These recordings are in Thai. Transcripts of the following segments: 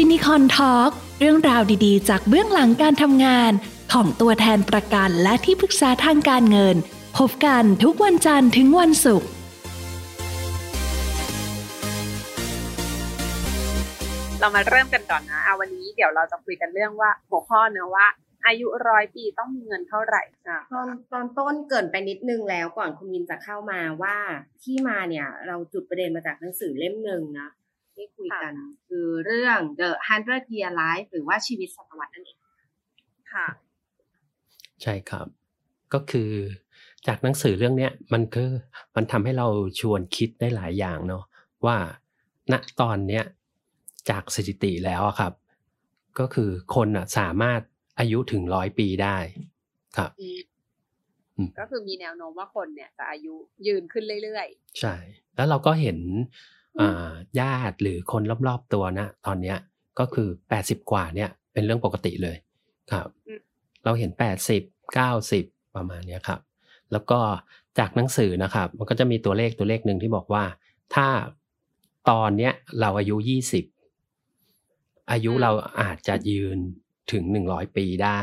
Finnicorn Talk เรื่องราวดีๆ จากเบื้องหลังการทำงาน ของตัวแทนประกันและที่ปรึกษาทางการเงิน พบกันทุกวันจันทร์ถึงวันศุกร์เรามาเริ่มกันก่อนนะเอาวันนี้เดี๋ยวเราจะคุยกันเรื่องว่าหัวข้อเนะว่า อายุร้อยปีต้องมีเงินเท่าไหร่อะตอนตอนต้นเกริ่นไปนิดนึงแล้วก่อนคุณวินจะเข้ามาว่าที่มาเนี่ยเราจุดประเด็นมาจากหนังสือเล่มหนึ่งนะ ที่คุยกัน คือเรื่อง The Hundred Year Life หรือว่าชีวิตศตวรรษนั่นเองค่ะ ใช่ครับ ก็คือจากหนังสือเรื่องเนี้ยมันคือมันทำให้เราชวนคิดได้หลายอย่างเนาะว่าณตอนเนี้ยจากสถิติแล้วอะครับ ก็คือคนอะสามารถอายุถึงร้อยปีได้ครับอืมก็คือมีแนวโน้มว่าคนเนี่ยจะอายุยืนขึ้นเรื่อยใช่ แล้วเราก็เห็นอ่า ญาติหรือคนรอบๆตัวนะตอนเนี้ยก็คือแปดสิบกว่าเนี่ยเป็นเรื่องปกติเลยครับ เราเห็นแปดสิบเก้าสิบประมาณเนี้ยครับ แล้วก็จากหนังสือนะครับ มันก็จะมีตัวเลขตัวเลขหนึ่งที่บอกว่า ถ้าตอนเนี้ยเราอายุยี่สิบอายุเราอาจจะยืนถึงหนึ่งร้อยปีได้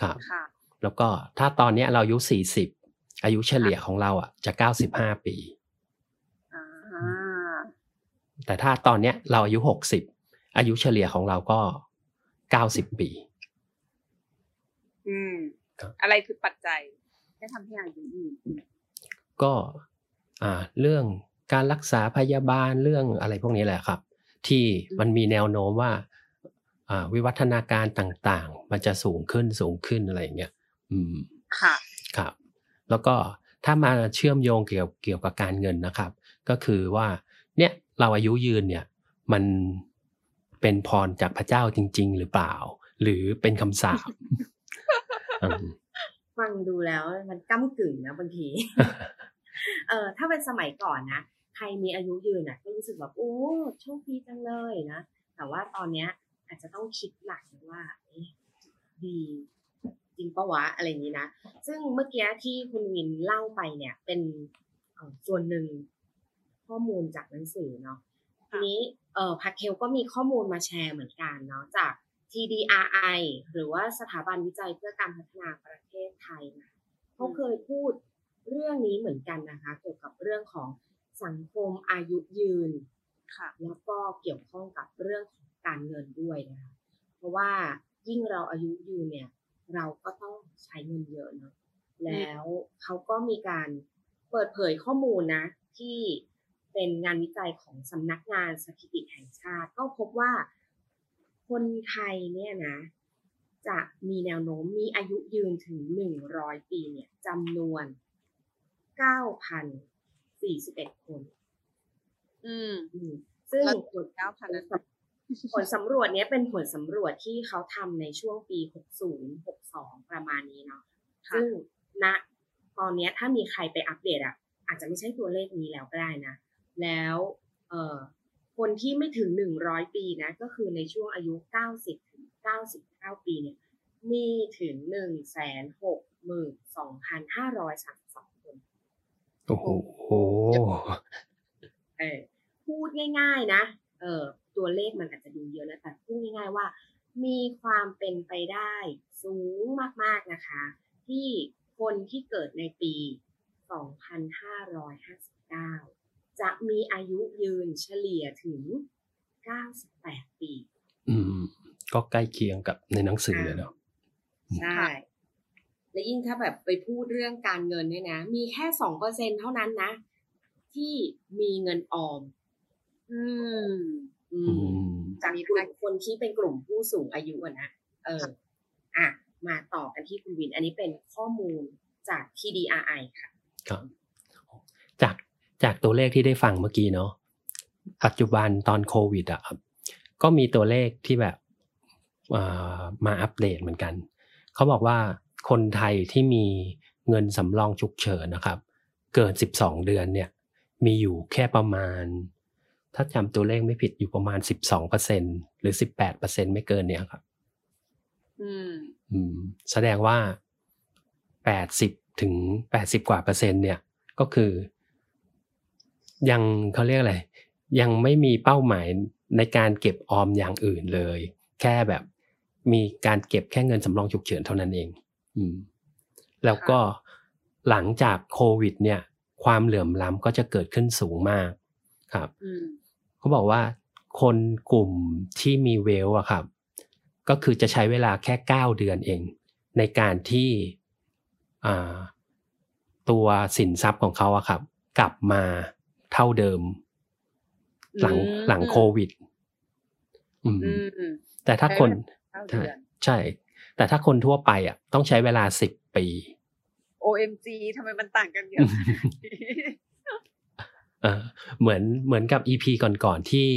ครับๆค่ะแล้วก็ถ้าตอนเนี้ยเราอายุสี่สิบอายุเฉลี่ยของเราอะจะเก้าสิบห้าปีอ่า แต่ถ้าตอนเนี้ยเราอายุหกสิบอายุเฉลี่ยของเราก็เก้าสิบปี อืมครับอะไรคือปัจจัยที่ทำให้อายุยืนก็อ่า เรื่องการรักษาพยาบาลเรื่องอะไรพวกนี้แหละครับ ที่มันมีแนวโน้มว่าอ่าวิวัฒนาการต่างๆ มันจะสูงขึ้นสูงขึ้นอะไรอย่างเงี้ย อืม ค่ะ ครับ แล้วก็ถ้ามาเชื่อมโยงเกี่ยวเกี่ยวกับการเงินนะครับ ก็คือว่า เนี่ย เราอายุยืนเนี่ยมันเป็นพรจากพระเจ้าจริง ๆ หรือเปล่า หรือเป็นคำสาปอืมฟังดูแล้วมันก้ากึ่งนะบางทีเออถ้าเป็นสมัยก่อนนะใครมีอายุยืนอะก็รู้สึกแบบโอ้โชคดีจังเลยนะแต่ว่าตอนเนี้ย อาจจะต้องคิดหลักนะว่าเอ๊ะดีจริงปะวะอะไรอย่างนี้นะ ซึ่งเมื่อกี้ที่คุณวินเล่าไปเนี่ย เป็นเอ่อส่วนหนึ่ง ข้อมูลจากหนังสือเนาะทีนี้เอ่อพักเคลก็มีข้อมูลมาแชร์เหมือนกันเนาะจาก TDRI หรือว่าสถาบันวิจัยเพื่อการพัฒนาประเทศไทยนะเขาเคยพูดเรื่องนี้เหมือนกันนะคะ เกี่ยวกับเรื่องของสังคมอายุยืนค่ะแล้วก็เกี่ยวข้องกับเรื่องของการเงินด้วยนะคะ เพราะว่ายิ่งเราอายุยืนเนี่ย เราก็ต้องใช้เงินเยอะเนาะแล้วเขาก็มีการเปิดเผยข้อมูลนะ ที่ เป็นงานวิจัยของสำนักงานสถิติแห่งชาติ ก็พบว่าคนไทยเนี่ยนะ จะมีแนวโน้มมีอายุยืนถึงหนึ่งร้อยปีเนี่ยจำนวนเก้าพันสี่สิบเอ็ดคนอืมอืมซึ่งแล้วผล9,000นั้นผลสำรวจเนี้ยเป็นผลสำรวจที่เขาทำในช่วงปี 60 62 ประมาณนี้เนาะค่ะซึ่งณตอนเนี้ยถ้ามีใครไปอัปเดตอะอาจจะไม่ใช่ตัวเลขนี้แล้วก็ได้นะ แล้วเอ่อคนที่ไม่ถึง 100 ปีนะ ก็คือในช่วงอายุ 90 ถึง 99 ปีเนี่ย มีถึง 162,532 คน โอ้โหเออพูดง่าย ๆ นะ เออตัวเลขมันอาจจะดูเยอะนะ แต่พูดง่าย ๆ ว่า มีความเป็นไปได้สูงมาก ๆ นะคะ ที่คนที่เกิดในปี 2559 จะมีอายุยืนเฉลี่ยถึง 98 ปี อืม ก็ใกล้เคียงกับในหนังสือเลยเนาะใช่และยิ่งถ้าแบบไปพูดเรื่องการเงินเนี่ยนะ มีแค่สองเปอร์เซ็นเท่านั้นนะ ที่มีเงินออม อืม อือืมมจากกลุ่มคนที่เป็นกลุ่มผู้สูงอายุอะนะ เออ อะ มาต่อกันที่คุณวิน อันนี้เป็นข้อมูลจาก TDRI ค่ะ ครับ จาก จากตัวเลขที่ได้ฟังเมื่อกี้เนาะปัจจุบันตอนโควิดอะครับก็มีตัวเลขที่แบบเอ่อมาอัปเดตเหมือนกัน เขาบอกว่าคนไทยที่มีเงินสำรองฉุกเฉินนะครับ เกิน 12 เดือนเนี่ย มีอยู่แค่ประมาณ ถ้าจำตัวเลขไม่ผิดอยู่ประมาณ 12%หรือ 18%ไม่เกินเนี่ยครับอืมอืมแสดงว่าแปดสิบถึงแปดสิบกว่าเปอร์เซ็นต์เนี่ย ก็คือ ยังเขาเรียกอะไรยังไม่มีเป้าหมายในการเก็บออมอย่างอื่นเลย แค่แบบ มีการเก็บแค่เงินสำรองฉุกเฉินเท่านั้นเอง อืม แล้วก็หลังจากโควิด เนี่ย ความเหลื่อมล้ำก็จะเกิดขึ้นสูงมาก ครับอืมเขาบอกว่าคนกลุ่มที่มีเวลอะครับ ก็คือจะใช้เวลาแค่เก้าเดือนเอง ในการที่อ่าตัวสินทรัพย์ของเขาอะครับ กลับมา เท่าเดิม หลังอืมหลังโควิด อืมอืมอืมแต่ถ้าคนเก้าใช่เดือนใช่ แต่ถ้าคนทั่วไปอะ ต้องใช้เวลาสิบปี OMG ทำไมมันต่างกันเยอะขนาดนี้เออเหมือนเหมือนกับ EP ก่อนๆที่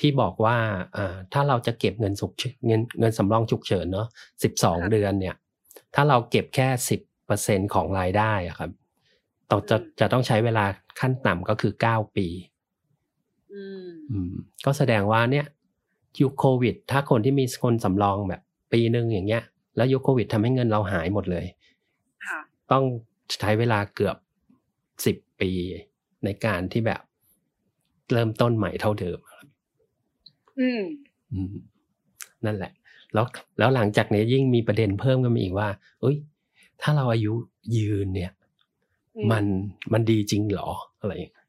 ที่บอกว่าอ่าถ้าเราจะเก็บเงินสุกเงินเงินสำรองฉุกเฉินเนาะสิบสองเดือนเนี่ย ถ้าเราเก็บแค่สิบเปอร์เซ็นของรายได้อะครับ ต้องจะจะต้องใช้เวลาขั้นต่ำก็คือเก้าปีอืมอืมก็แสดงว่าเนี่ยยุคโควิด ถ้าคนที่มีคนสำรองแบบ ปีหนึ่งอย่างเงี้ย แล้วยุคโควิดทำให้เงินเราหายหมดเลยค่ะต้องใช้เวลาเกือบสิบปีในการที่แบบ เริ่มต้นใหม่เท่าเดิมครับอืมอืมนั่นแหละ แล้วแล้วหลังจากนี้ยิ่งมีประเด็นเพิ่มกันมาอีกว่า เอ้ย ถ้าเราอายุยืนเนี่ยอื มมันมันดีจริงเหรออะไรอย่างเงี้ย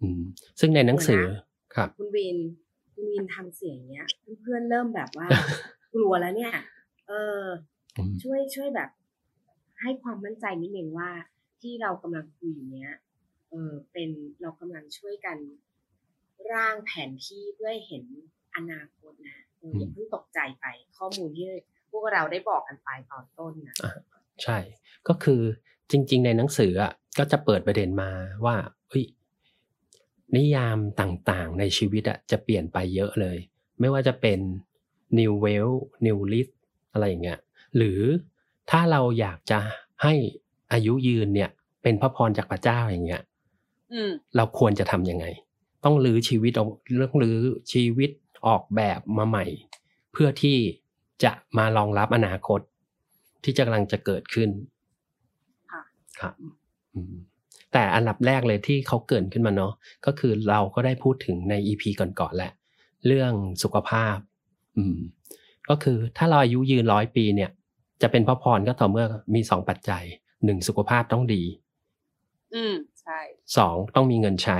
อืมซึ่งในหนังสือครับคุณวินคุณวินทำเสียงเนี้ย เพื่อนๆเริ่มแบบว่า กลัวแล้วเนี่ย เอออืมช่วยช่วยแบบ ให้ความมั่นใจนิดนึงว่าที่เรากำลังคุยอยู่เนี้ยเออเป็นเรากำลังช่วยกันร่างแผนที่เพื่อให้เห็นอนาคตนะเอออย่าเพิ่งตกใจไปข้อมูลที่พวกเราได้บอกกันไปตอนต้นนะใช่ก็คือ จริง ๆ ในหนังสืออะก็จะเปิดประเด็นมาว่าเฮ้ยนิยามต่างๆ ในชีวิตอะจะเปลี่ยนไปเยอะเลย ไม่ว่าจะเป็น new well new list อะไรอย่างเงี้ยหรือถ้าเราอยากจะให้อายุยืนเนี่ย เป็นพระพรจากพระเจ้าอย่างเงี้ยอืมเราควรจะทำยังไง ต้องรื้อชีวิตออกเรื่องรื้อชีวิตออกแบบมาใหม่ เพื่อที่จะมารองรับอนาคตที่จะกำลังจะเกิดขึ้น ค่ะครับอืมแต่อันดับแรกเลยที่เขาเกรินขึ้นมาเนาะก็คือเราก็ได้พูดถึงใน EP ก่อนๆแหละ เรื่องสุขภาพ อืม ก็คือถ้าเราอายุยืนร้อยปีเนี่ย จะเป็นพระพรก็ต่อเมื่อมีสองปัจจัยหนึ่งสุขภาพต้องดี อืมใช่สองต้องมีเงินใช้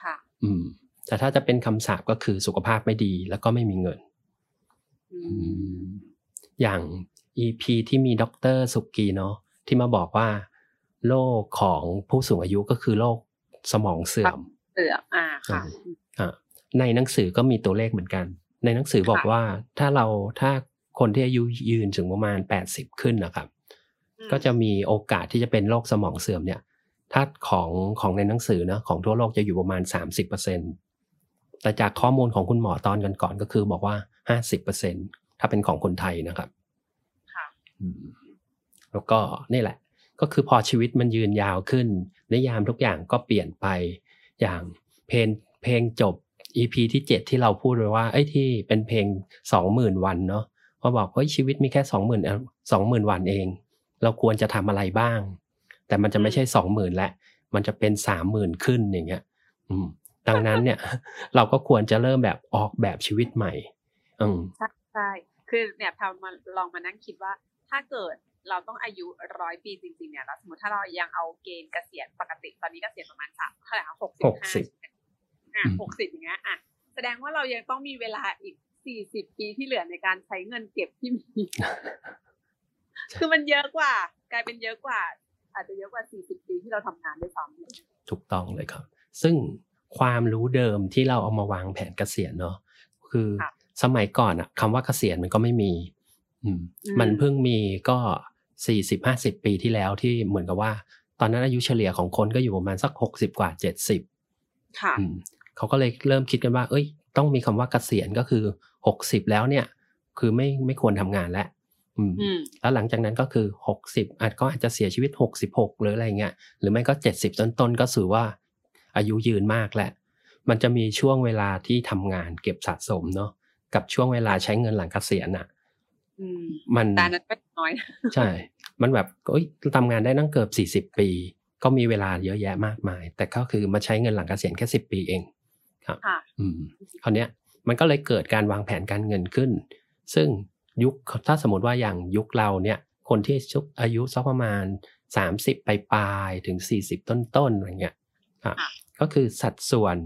ค่ะ อืม แต่ถ้าจะเป็นคำสาปก็คือสุขภาพไม่ดีแล้วก็ไม่มีเงิน อือืมมอย่าง EP ที่มีด็อกเตอร์สุกีเนาะ ที่มาบอกว่า โรคของผู้สูงอายุก็คือโรคสมองเสื่อม เสือมอ่าค่ะอ่าในหนังสือก็มีตัวเลขเหมือนกัน ในหนังสือบอกค่ะว่าถ้าเราถ้าคนที่อายุยืนถึงประมาณแปดสิบขึ้นนะครับอืมก็จะมีโอกาสที่จะเป็นโรคสมองเสื่อมเนี่ย ถ้าของของในหนังสือนะของทั่วโลกจะอยู่ประมาณสามสิบเปอร์เซ็นแต่จากข้อมูลของคุณหมอตอนกันก่อนๆก็คือบอกว่าห้าสิบเปอร์เซ็นถ้าเป็นของคนไทยนะครับ ค่ะอืม แล้วก็นี่แหละ ก็คือพอชีวิตมันยืนยาวขึ้นนิยามทุกอย่างก็เปลี่ยนไปอย่างเพลงเพลงจบ EP ที่เจ็ดที่เราพูดไว้ว่าไอ้ยที่เป็นเพลงสองหมื่นวันเนาะพอบอกเฮ้ยชีวิตมีแค่สองหมื่นสองหมื่นวันเอง เราควรจะทำอะไรบ้าง แต่มันจะไม่ใช่สองหมื่นและมันจะเป็นสามหมื่นขึ้นอย่างเงี้ยอืมดังนั้นเนี่ย เราก็ควรจะเริ่มแบบออกแบบชีวิตใหม่อืมใช่ใช่คือเนี่ยพอมาลองมานั่งคิดว่า ถ้าเกิด เราต้องอายุร้อยปีจริงๆเนี่ยแล้วสมมติถ้าเรายังเอาเกณฑ์เกษียณปกติ ตอนนี้เกษียณประมาณสามเท่าไหร่หกสิบหกสิบอะอืมหกสิบอย่างเงี้ยอะแสดงว่าเรายังต้องมีเวลาอีกสี่สิบปีที่เหลือในการใช้เงินเก็บที่มีคือมันเยอะกว่า กลายเป็นเยอะกว่า อาจจะเยอะกว่าสี่สิบปีที่เราทำงานด้วยซ้ำถูกต้องเลยครับ ซึ่งความรู้เดิมที่เราเอามาวางแผนเกษียณเนาะคือค่ะสมัยก่อนอะคำว่าเกษียณมันก็ไม่มี อืมอืมมันเพิ่งมีก็ สี่สิบห้าสิบปีที่แล้วที่เหมือนกับว่า ตอนนั้นอายุเฉลี่ยของคนก็อยู่ประมาณสักหกสิบกว่าเจ็ดสิบค่ะอืมเขาก็เลยเริ่มคิดกันว่า เอ้ย ต้องมีคำว่าเกษียณก็คือหกสิบแล้วเนี่ย คือไม่ไม่ควรทำงานแล้วอืมอืมแล้วหลังจากนั้นก็คือหกสิบอาจก็อาจจะเสียชีวิตหกสิบหกหรืออะไรเงี้ยหรือไม่ก็เจ็ดสิบต้นๆก็ถือว่าอายุยืนมากแหละ มันจะมีช่วงเวลาที่ทำงานเก็บสะสมเนาะกับช่วงเวลาใช้เงินหลังเกษียณอะอืมมันแต่อันนั้นก็น้อยนะใช่ มันแบบเอ้ยทำงานได้ตั้งเกือบสี่สิบ40 ปี ก็มีเวลาเยอะแยะมากมาย แต่ก็คือมาใช้เงินหลังเกษียณแค่สิบปีเองครับค่ะอืมคราวเนี้ยมันก็เลยเกิดการวางแผนการเงินขึ้น ซึ่งยุคถ้าสมมติว่าอย่างยุคเราเนี่ยคนที่ชุกอายุสักประมาณสามสิบปลายๆถึงสี่สิบต้นๆอะไรเงี้ยครับค่ะก็คือสัดส่วน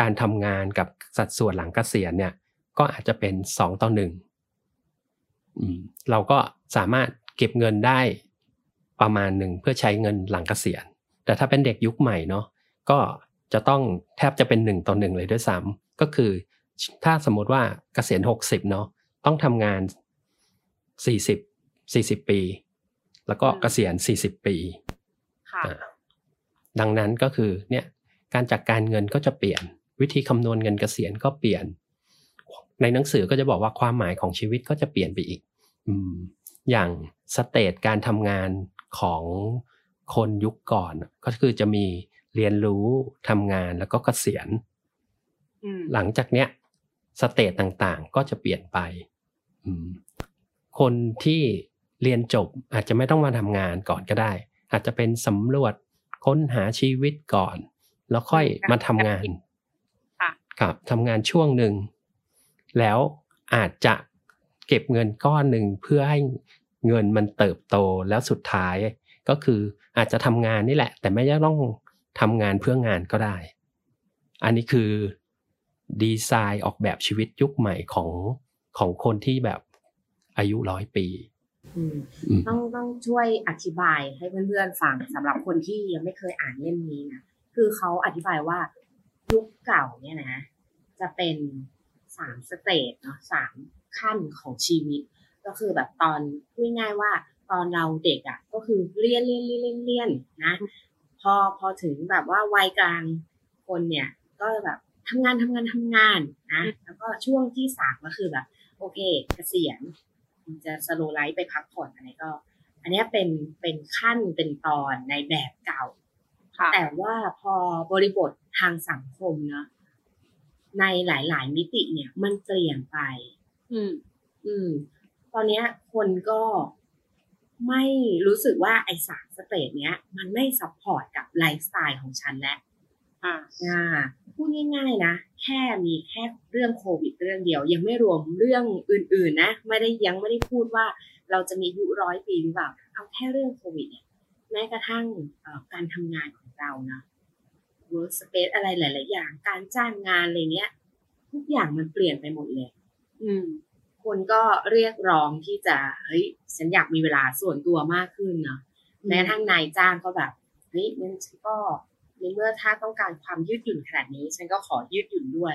การทำงานกับสัดส่วนหลังเกษียณเนี่ย ก็อาจจะเป็นสองต่อหนึ่งอืมเราก็สามารถ เก็บเงินได้ประมาณหนึ่งเพื่อใช้เงินหลังเกษียณ แต่ถ้าเป็นเด็กยุคใหม่เนาะก็จะต้องแทบจะเป็นหนึ่งต่อหนึ่งเลยด้วยซ้ำก็คือ ถ้าสมมติว่าเกษียณหกสิบเนาะต้องทำงานสี่สิบสี่สิบปี แล้วก็อืมเกษียณสี่สิบปีค่ะอ่าดังนั้นก็คือเนี่ยการจัดการเงินก็จะเปลี่ยน วิธีคำนวณเงินเกษียณก็เปลี่ยน ในหนังสือก็จะบอกว่าความหมายของชีวิตก็จะเปลี่ยนไปอีก อืม อย่างสเตจการทำงานของคนยุคก่อน ก็คือจะมีเรียนรู้ทำงานแล้วก็เกษียณอืมหลังจากเนี้ยสเตจต่างๆ ก็จะเปลี่ยนไปอืมคนที่เรียนจบอาจจะไม่ต้องมาทำงานก่อนก็ได้ อาจจะเป็นสำรวจค้นหาชีวิตก่อน แล้วค่อยมาทำงานค่ะครับทำงานช่วงหนึ่ง แล้วอาจจะ เก็บเงินก้อนหนึ่งเพื่อให้เงินมันเติบโตแล้วสุดท้ายก็คืออาจจะทำงานนี่แหละ แต่ไม่ต้องทำงานเพื่องานก็ได้ อันนี้คือดีไซน์ออกแบบชีวิตยุคใหม่ของของคนที่แบบอายุร้อยปีอืมอืมต้องต้องช่วยอธิบายให้เพื่อนๆฟังสำหรับคนที่ยังไม่เคยอ่านเล่มนี้นะคือเขาอธิบายว่ายุคเก่าเนี่ยนะ จะเป็นสามสเตจเนาะสาม ขั้นของชีวิต ก็คือแบบตอนพูดง่ายๆว่าตอนเราเด็กอะก็คือเรียนเรียนเรียนเรียนเรียนนะ พอพอถึงแบบว่าวัยกลางคนเนี่ยก็แบบทำงานทำงานทำงานนะแล้วก็ช่วงที่สามก็คือแบบ โอเคเกษียณจะสโลไลฟ์ไปพักผ่อนอะไรก็ อันเนี้ยเป็นเป็นขั้นเป็นตอนในแบบเก่าค่ะแต่ว่าพอบริบททางสังคมเนาะในหลาย ๆ มิติเนี่ย มันเปลี่ยนไป อืม อืม ตอนเนี้ย คนก็ไม่รู้สึกว่าไอ้สาม stage เนี้ย มันไม่ support กับไลฟ์สไตล์ของฉันแล้วอ่าอ่าพูดง่ายๆนะ แค่มีแค่เรื่องโควิดเรื่องเดียว ยังไม่รวมเรื่องอื่นๆนะ ไม่ได้ยังไม่ได้พูดว่าเราจะมีอายุร้อยปีหรือเปล่า เอาแค่เรื่องโควิดเนี่ยแม้กระทั่งเอ่อการทำงานของเรานะ work space อะไรหลาย ๆ อย่าง การจ้างงานอะไรเงี้ย ทุกอย่างมันเปลี่ยนไปหมดเลยอืม คนก็เรียกร้องที่จะเฮ้ยฉันอยากมีเวลาส่วนตัวมากขึ้นเนาะแม้กระทั่งนายจ้างก็แบบเฮ้ยงั้นฉันก็ในเมื่อถ้าต้องการความยืดหยุ่นขนาดนี้ ฉันก็ขอยืดหยุ่นด้วย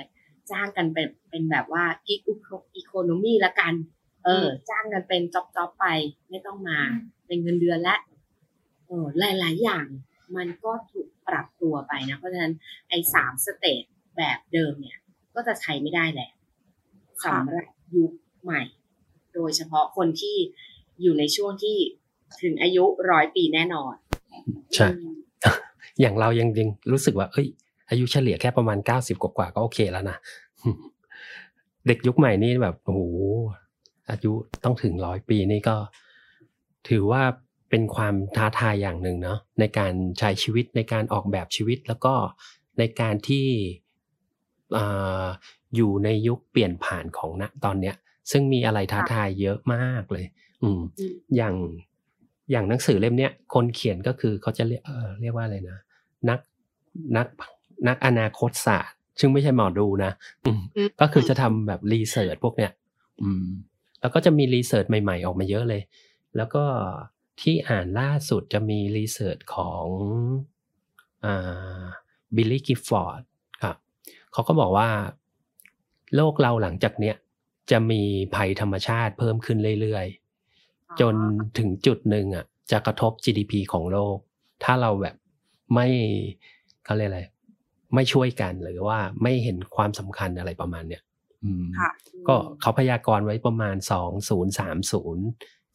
จ้างกันเป็นเป็นแบบว่ากิ๊กอีโคโนมีละกัน เออ จ้างกันเป็นจ็อบจ็อบไปไม่ต้องมา เป็นเงินเดือนและเออหลาย ๆ อย่างมันก็ถูกปรับตัวไปนะ เพราะฉะนั้นไอ้สามสเตจแบบเดิมเนี่ย ก็จะใช้ไม่ได้แหละ สำหรับยุคใหม่ โดยเฉพาะคนที่อยู่ในช่วงที่ถึงอายุร้อยปีแน่นอน ใช่ อย่างเรายังยังรู้สึกว่า เอ้ย อายุเฉลี่ยแค่ประมาณเก้าสิบกว่าๆก็โอเคแล้วนะ เด็กยุคใหม่นี่แบบโอ้โหอายุต้องถึงร้อยปีนี่ก็ ถือว่าเป็นความท้าทายอย่างหนึ่งเนาะในการใช้ชีวิตในการออกแบบชีวิตแล้วก็ในการที่ อ่าอยู่ในยุคเปลี่ยนผ่านของณตอนเนี้ย ซึ่งมีอะไรท้าทายเยอะมากเลยอืมอืม อย่างอย่างหนังสือเล่มเนี้ยคนเขียนก็คือเขาจะเรียกเออเรียกว่าอะไรนะนักนักนักอนาคตศาสตร์ ซึ่งไม่ใช่หมอดูนะอืมอืมก็คือจะทำแบบ research พวกเนี้ยอืม แล้วก็จะมี research ใหม่ๆ ออกมาเยอะเลย แล้วก็ที่อ่านล่าสุดจะมี research ของอ่า Baillie Gifford ครับเขาก็บอกว่า โลกเราหลังจากเนี้ยจะมีภัยธรรมชาติเพิ่มขึ้นเรื่อยๆ จนถึงจุดหนึ่งอะ จะกระทบ GDP ของโลก ถ้าเราแบบไม่เขาเรียกอะไร ไม่ช่วยกันหรือว่าไม่เห็นความสำคัญอะไรประมาณเนี้ยอืมค่ะก็เขาพยากรณ์ไว้ประมาณสองศูนย์สามศูนย์